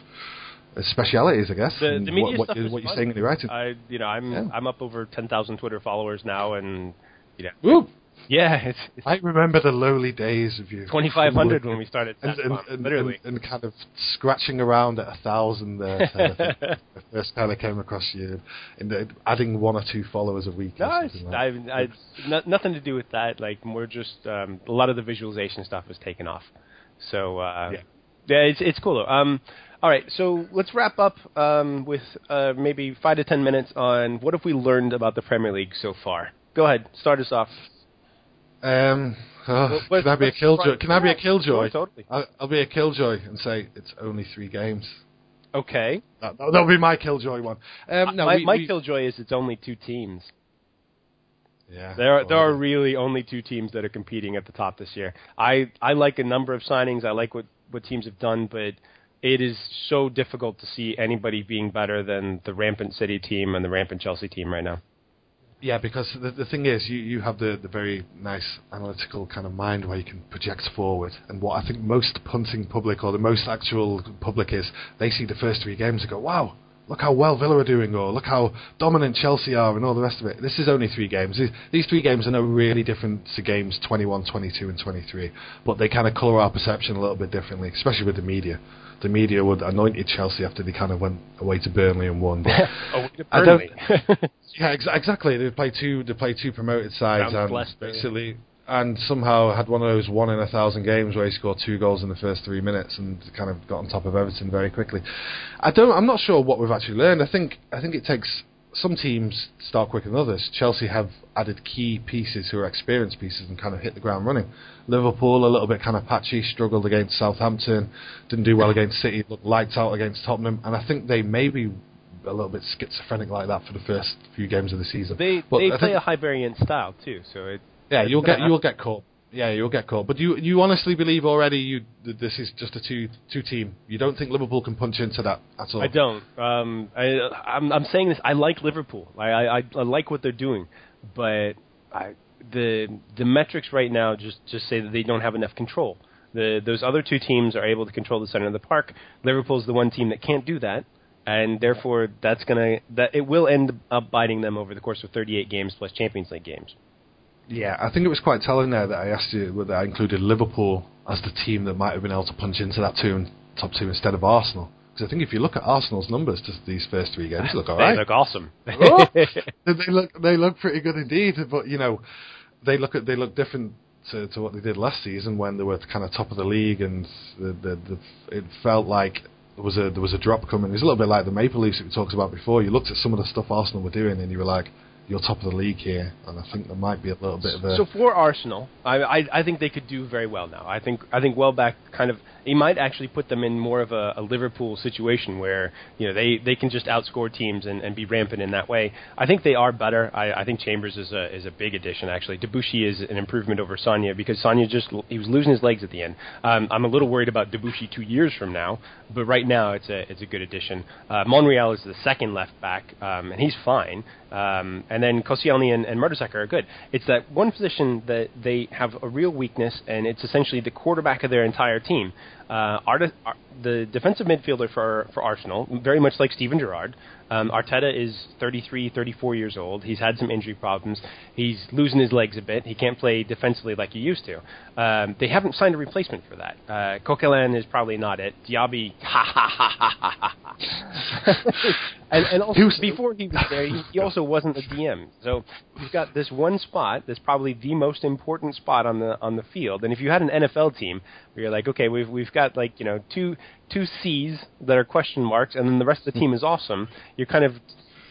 [SPEAKER 2] uh, speciality is, I guess.
[SPEAKER 1] The,
[SPEAKER 2] and
[SPEAKER 1] the media
[SPEAKER 2] what, what,
[SPEAKER 1] stuff
[SPEAKER 2] you,
[SPEAKER 1] is
[SPEAKER 2] what you're
[SPEAKER 1] fun.
[SPEAKER 2] saying in your writing.
[SPEAKER 1] I, you know, I'm
[SPEAKER 2] Yeah.
[SPEAKER 1] I'm up over ten thousand Twitter followers now, and you know,
[SPEAKER 2] Woo!
[SPEAKER 1] Yeah, it's, it's
[SPEAKER 2] I remember the lowly days of you.
[SPEAKER 1] twenty five hundred when we started.
[SPEAKER 2] and, and, and,
[SPEAKER 1] literally.
[SPEAKER 2] and, kind of scratching around at a thousand there. kind of thing. I <laughs> first kind of came across you, and uh, adding one or two followers a week.
[SPEAKER 1] No,
[SPEAKER 2] like
[SPEAKER 1] I, I, no, nothing to do with that. Like more just um, a lot of the visualization stuff was taken off. So uh,
[SPEAKER 2] Yeah.
[SPEAKER 1] yeah, it's it's cool though. Um, all right, so let's wrap up um, with uh, maybe five to ten minutes on what have we learned about the Premier League so far. Go ahead, start us off.
[SPEAKER 2] Um, oh, can I be a killjoy? Can I be a killjoy?
[SPEAKER 1] Totally.
[SPEAKER 2] I'll, I'll be a killjoy and say it's only three games.
[SPEAKER 1] Okay.
[SPEAKER 2] That, that'll be my killjoy one. Um, no,
[SPEAKER 1] my
[SPEAKER 2] we,
[SPEAKER 1] my
[SPEAKER 2] we,
[SPEAKER 1] killjoy is it's only two teams.
[SPEAKER 2] Yeah,
[SPEAKER 1] There are, there are really only two teams that are competing at the top this year. I, I like a number of signings. I like what, what teams have done, but it is so difficult to see anybody being better than the rampant City team and the rampant Chelsea team right now.
[SPEAKER 2] Yeah, because the, the thing is, you, you have the, the very nice analytical kind of mind where you can project forward. And what I think most punting public or the most actual public is, they see the first three games and go, wow, look how well Villa are doing, or look how dominant Chelsea are, and all the rest of it. This is only three games. These, three games are no really different to games 21, 22, and 23, but they kind of colour our perception a little bit differently, especially with the media. The media would anointed Chelsea after they kind of went away to Burnley and won. But <laughs>
[SPEAKER 1] oh, <laughs>
[SPEAKER 2] I don't-
[SPEAKER 1] Burnley. <laughs>
[SPEAKER 2] yeah, ex- exactly. They play two. They play two promoted sides,
[SPEAKER 1] Down
[SPEAKER 2] and basically, and somehow had one of those one in a thousand games where he scored two goals in the first three minutes and kind of got on top of Everton very quickly. I don't. I'm not sure what we've actually learned. I think. I think it takes some teams start quicker than others. Chelsea have added key pieces who are experienced pieces and kind of hit the ground running. Liverpool a little bit kind of patchy, struggled against Southampton, didn't do well against City, looked lights out against Tottenham, and I think they may be a little bit schizophrenic like that for the first few games of the season.
[SPEAKER 1] they
[SPEAKER 2] But
[SPEAKER 1] they
[SPEAKER 2] I
[SPEAKER 1] play a Hibernian style too, so it
[SPEAKER 2] yeah, you'll get
[SPEAKER 1] Yeah.
[SPEAKER 2] you'll get caught. Yeah, you'll get caught. But you you honestly believe already you that this is just a two two team. You don't think Liverpool can punch into that at all.
[SPEAKER 1] I don't. Um, I, I'm, I'm saying this. I like Liverpool. I, I- I like what they're doing, but I, the the metrics right now just just say that they don't have enough control. The those other two teams are able to control the center of the park. Liverpool's the one team that can't do that, and therefore that's gonna that it will end up biting them over the course of 38 games plus Champions League games.
[SPEAKER 2] Yeah, I think it was quite telling there that I asked you whether I included Liverpool as the team that might have been able to punch into that two top two instead of Arsenal. Because I think if you look at Arsenal's numbers just these first three games, they look <laughs>
[SPEAKER 1] They look awesome.
[SPEAKER 2] Oh! <laughs> they look they look pretty good indeed. But you know, they look at they look different to, to what they did last season when they were kind of top of the league and the, the, the it felt like there was a there was a drop coming. It was a little bit like the Maple Leafs that we talked about before. You looked at some of the stuff Arsenal were doing and you were like, you're top of the league here, and I think there might be a little bit of a
[SPEAKER 1] So for Arsenal, I, I I think they could do very well now. I think I think Welbeck kind of he might actually put them in more of a, a Liverpool situation where you know they, they can just outscore teams and, and be rampant in that way. I think they are better. I, I think Chambers is a is a big addition actually. Debuchy is an improvement over Sagna because Sagna just he was losing his legs at the end. Um, I'm a little worried about Debuchy two years from now, but right now it's a it's a good addition. Uh, Monreal is the second left back, um, and he's fine. Um, and then Koscielny and, and Mertesacker are good. It's that one position that they have a real weakness, and it's essentially the quarterback of their entire team. Uh, Arta, Ar- the defensive midfielder for for Arsenal, very much like Steven Gerrard. Um, Arteta is 33, 34 years old. He's had some injury problems. He's losing his legs a bit. He can't play defensively like he used to. Um, they haven't signed a replacement for that. Uh, Coquelin is probably not it. Diaby, <laughs> ha ha ha ha ha ha. <laughs> and, and also, before he was there, he, he also wasn't a DM. So you've got this one spot that's probably the most important spot on the on the field. And if you had an NFL team where you're like, okay, we've we've got like you know two two C's that are question marks, and then the rest of the team is awesome. You're kind of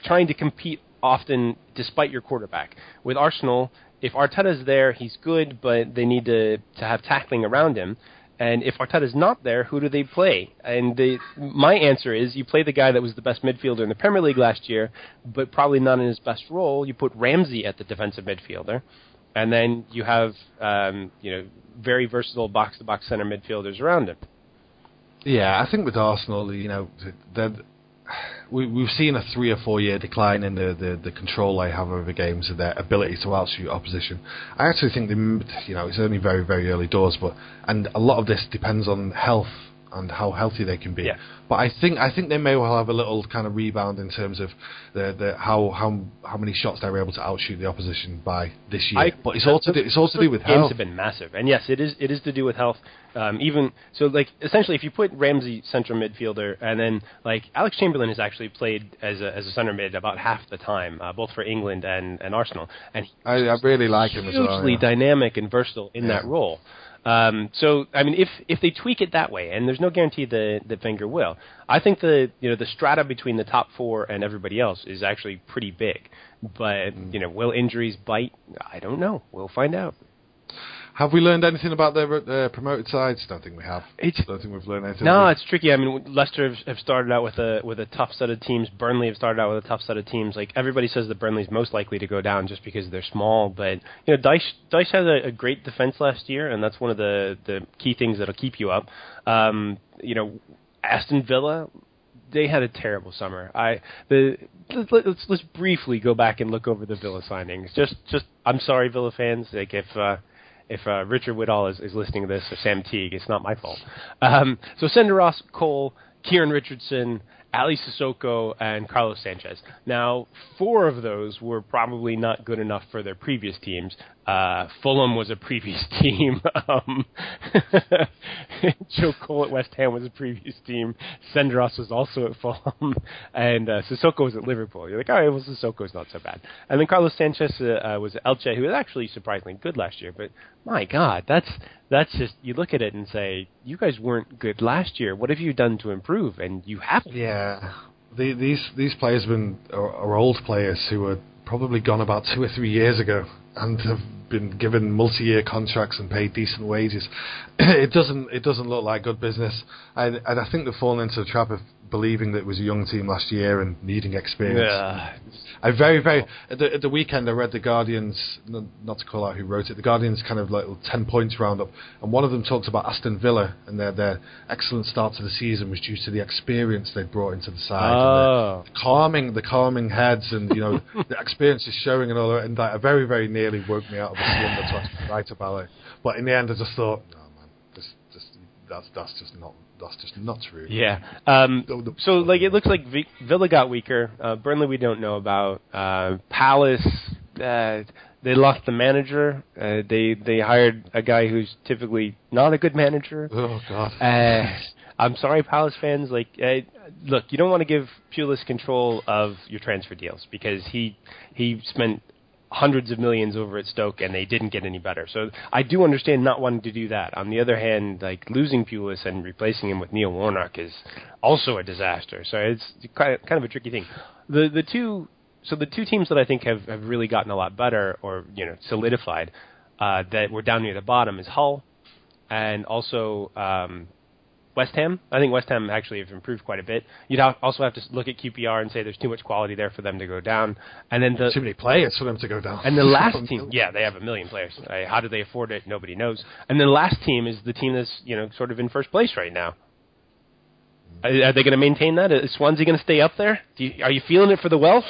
[SPEAKER 1] trying to compete often despite your quarterback. With Arsenal, if Arteta's there, he's good, but they need to to have tackling around him. And if Arteta's not there, who do they play? And my answer is you play the guy that was the best midfielder in the Premier League last year, but probably not in his best role. You put Ramsey at the defensive midfielder, and then you have um, you know very versatile box to box center midfielders around him.
[SPEAKER 2] Yeah, I think with Arsenal, you know, they're, we, we've seen a three or four year decline in the, the, the control they have over games and their ability to outshoot opposition. I actually think they, you know, it's only very very early doors, but and a lot of this depends on health and how healthy they can be.
[SPEAKER 1] Yeah.
[SPEAKER 2] But I think I think they may well have a little kind of rebound in terms of the, the how how how many shots they were able to outshoot the opposition by this year.
[SPEAKER 1] I-
[SPEAKER 2] but it's all to do, it's all to do with
[SPEAKER 1] games
[SPEAKER 2] health.
[SPEAKER 1] have been massive, and yes, it is it is to do with health. Um, even so, like essentially, if you put Ramsey central midfielder, and then like Alex Chamberlain has actually played as a as a center mid about half the time, uh, both for England and and Arsenal, and
[SPEAKER 2] I, I really like him as well.
[SPEAKER 1] hugely
[SPEAKER 2] yeah.
[SPEAKER 1] dynamic and versatile in that role. Um, so I mean, if if they tweak it that way, and there's no guarantee that that Wenger will, I think the you know the strata between the top four and everybody else is actually pretty big. But
[SPEAKER 2] Mm.
[SPEAKER 1] you know, will injuries bite? I don't know. We'll find out.
[SPEAKER 2] Have we learned anything about their uh, promoted sides? Don't think we have.
[SPEAKER 1] It's-
[SPEAKER 2] don't think we've learned anything.
[SPEAKER 1] No, it's tricky. I mean, Leicester have, have started out with a with a tough set of teams. Burnley have started out with a tough set of teams. Like everybody says, that Burnley's most likely to go down just because they're small. But you know, Dyche Dyche has a, a great defense last year, and that's one of the the key things that'll keep you up. Um, you know, Aston Villa. They had a terrible summer. I the let's, let's let's briefly go back and look over the Villa signings. Just just I'm sorry, Villa fans. Like if uh, if uh, Richard Whittall is, is listening to this or Sam Teague, it's not my fault. Um, so Senderos, Cole, Kieran Richardson, Aly Cissokho, and Carlos Sanchez. Now, four of those were probably not good enough for their previous teams. Uh, Fulham was a previous <laughs> team. um, <laughs> Joe Cole at West Ham was a previous team. Senderos was also at Fulham, <laughs> and uh, Cissokho was at Liverpool. You're like, all right, well, Cissokho's not so bad. And then Carlos Sanchez uh, uh, was at Elche, who was actually surprisingly good last year. But my God, that's that's just you look at it and say, you guys weren't good last year. What have you done to improve? And you haven't.
[SPEAKER 2] Yeah, the, these these players have been are, are old players who were probably gone about two or three years ago and have been given multi-year contracts and paid decent wages. <clears throat> it doesn't it doesn't look like good business, and, and I think they've fallen into the trap of believing that it was a young team last year and needing experience.
[SPEAKER 1] Yeah.
[SPEAKER 2] I very, very at the, at the weekend I read the Guardians, not to call out who wrote it, the Guardians kind of like ten points roundup, and one of them talked about Aston Villa and their their excellent start to the season was due to the experience they brought into the side,
[SPEAKER 1] Oh.
[SPEAKER 2] and the calming the calming heads, and you know <laughs> the experience is showing and all that, and that are very very nearly woke me out of a slumber to actually write about it. But in the end, I just thought, no man, this, this, that's that's just not that's just not true.
[SPEAKER 1] Yeah. Um, so, like, it looks like v- Villa got weaker. Uh, Burnley, we don't know about. Uh, Palace, uh, they lost the manager. Uh, they they hired a guy who's typically not a good manager.
[SPEAKER 2] Oh God.
[SPEAKER 1] Uh, I'm sorry, Palace fans. Like, uh, look, you don't want to give Pulis control of your transfer deals because he he spent hundreds of millions over at Stoke and they didn't get any better. So I do understand not wanting to do that. On the other hand, like losing Pulis and replacing him with Neil Warnock is also a disaster. So it's kind of, kind of a tricky thing. The the two so the two teams that I think have, have really gotten a lot better or you know solidified uh, that were down near the bottom is Hull and also um, West Ham. I think West Ham actually have improved quite a bit. You'd ha- also have to look at QPR and say there's too much quality there for them to go down. And then the
[SPEAKER 2] Too many players for them to go down.
[SPEAKER 1] and the last <laughs> team, yeah, they have a million players. Uh, how do they afford it? Nobody knows. And the last team is the team that's you know sort of in first place right now. Are, are they going to maintain that? Is Swansea going to stay up there? Do you, are you feeling it for the Welsh?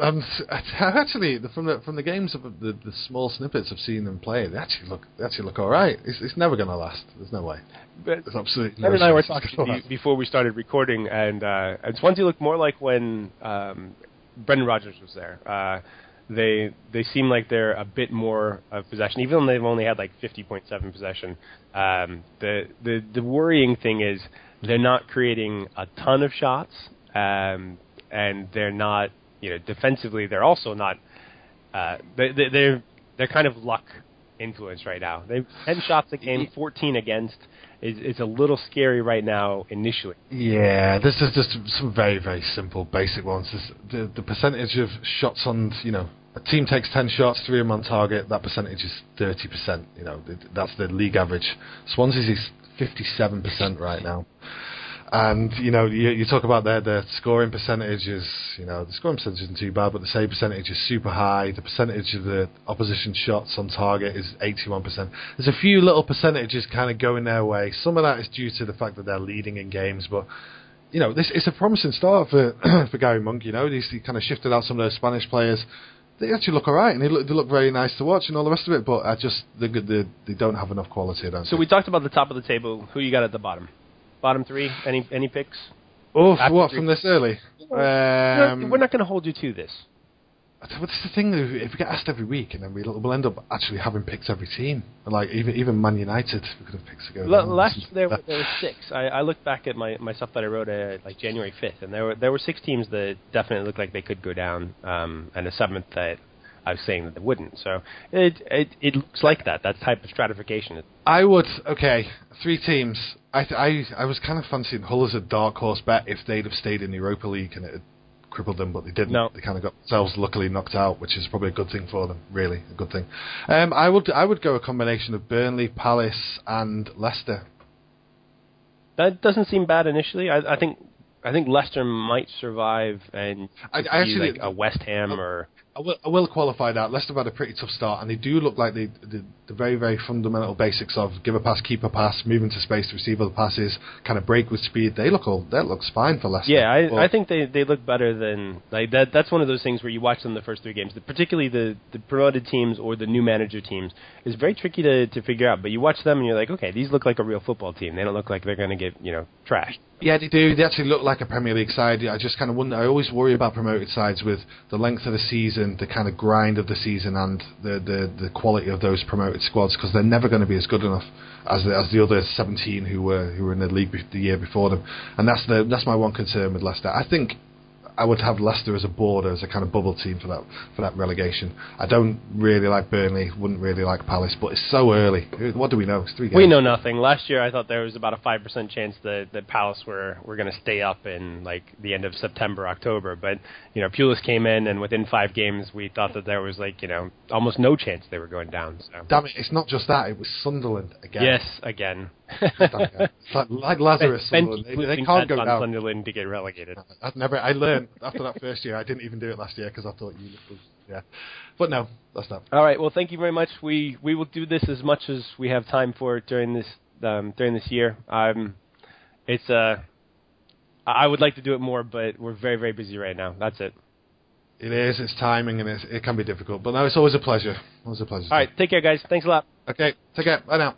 [SPEAKER 2] Um, <laughs> actually, the- from the from the games of the, the small snippets I've seen them play, they actually look they actually look all right. It's, it's never going to last. There's no way.
[SPEAKER 1] But
[SPEAKER 2] There's absolutely no
[SPEAKER 1] and I were talking before we started recording, and uh, and Swansea looked more like when um, Brendan Rodgers was there. Uh, they they seem like they're a bit more of possession, even though they've only had like 50.7 possession. Um, the the the worrying thing is they're not creating a ton of shots, um, and they're not you know defensively they're also not uh, they, they- they're they're kind of luck influence right now. They've ten shots a game, fourteen against. Is a little scary right now initially.
[SPEAKER 2] Yeah, this is just some very very simple basic ones. This, the the percentage of shots on you know a team takes ten shots, three of them on target. That percentage is thirty percent. You know that's the league average. Swansea's is fifty seven percent right now. And you know, you, you talk about their their scoring percentage is, you know, the scoring percentage isn't too bad, but the save percentage is super high. The percentage of the opposition shots on target is 81%. There's a few little percentages kind of going their way. Some of that is due to the fact that they're leading in games, but you know, this it's a promising start for <clears throat> for Gary Monk. You know, he's he kind of shifted out some of those Spanish players. They actually look all right, and they look, they look very nice to watch, and all the rest of it. But I just they, they, they don't have enough quality. I
[SPEAKER 1] So
[SPEAKER 2] think.
[SPEAKER 1] we talked about the top of the table. Who you got at the bottom? Bottom three. Any any picks?
[SPEAKER 2] Oh, what
[SPEAKER 1] three-
[SPEAKER 2] from this early?
[SPEAKER 1] We're-
[SPEAKER 2] Um,
[SPEAKER 1] we're not going to hold you to this.
[SPEAKER 2] But this is the thing, if we get asked every week, and then we'll, we'll end up actually having picks every team. Like even even Man United, we could have picks to go.
[SPEAKER 1] L-
[SPEAKER 2] down.
[SPEAKER 1] last year there, were- there were six. I, I looked back at my, my stuff that I wrote uh, like January fifth, and there were there were six teams that definitely looked like they could go down, um, and a seventh that I was saying that they wouldn't. So it it it looks like that. That type of stratification.
[SPEAKER 2] I would okay, three teams. I th- I I was kind of fancying Hull as a dark horse bet if they'd have stayed in the Europa League and it had crippled them, but they didn't.
[SPEAKER 1] No.
[SPEAKER 2] They kind of got themselves luckily knocked out, which is probably a good thing for them. Really, a good thing. Um, I would I would go a combination of Burnley, Palace, and Leicester.
[SPEAKER 1] That doesn't seem bad initially. I, I think I think Leicester might survive and
[SPEAKER 2] I- I actually-
[SPEAKER 1] like a West Ham or
[SPEAKER 2] I will, I will qualify that. Leicester had a pretty tough start, and they do look like they, the, the very, very fundamental basics of give a pass, keep a pass, move into space to receive other passes, kind of break with speed. They look all that looks fine for Leicester.
[SPEAKER 1] Yeah, I,
[SPEAKER 2] But-
[SPEAKER 1] I think they they look better than like that. That's one of those things where you watch them the first three games, particularly the the promoted teams or the new manager teams. is very tricky to to figure out. But you watch them and you're like, okay, these look like a real football team. They don't look like they're going to get you know trashed.
[SPEAKER 2] Yeah, they do. They actually look like a Premier League side. I just kind of wonder. I always worry about promoted sides with the length of the season, the kind of grind of the season, and the the, the quality of those promoted squads because they're never going to be as good enough as the, as the other 17 who were who were in the league the year before them. And that's the that's my one concern with Leicester. I think I would have Leicester as a border as a kind of bubble team for that for that relegation. I don't really like Burnley. Wouldn't really like Palace, but it's so early. What do we know? It's three games.
[SPEAKER 1] We know nothing. Last year, I thought there was about a five percent chance that that Palace were were going to stay up in like the end of September, October. But you know, Pulis came in, and within five games, we thought that there was like you know almost no chance they were going down. So
[SPEAKER 2] Damn it! It's not just that. It was Sunderland again.
[SPEAKER 1] yes, again. <laughs>
[SPEAKER 2] it's like, like Lazarus.
[SPEAKER 1] Ben.
[SPEAKER 2] They, they can't go down.
[SPEAKER 1] Sunderland to get relegated. <laughs>
[SPEAKER 2] I've never. I learned after that first year. I didn't even do it last year because I thought you yeah. But no, that's not.
[SPEAKER 1] All right. Well, thank you very much. We we will do this as much as we have time for during this um, during this year. Um, it's uh, I would like to do it more, but we're very very busy right now. That's it.
[SPEAKER 2] It is. It's timing and it's, it can be difficult. But no, it's always a pleasure. Always a pleasure.
[SPEAKER 1] All right. Take care, guys. Thanks a lot.
[SPEAKER 2] Okay. Take care. Bye now.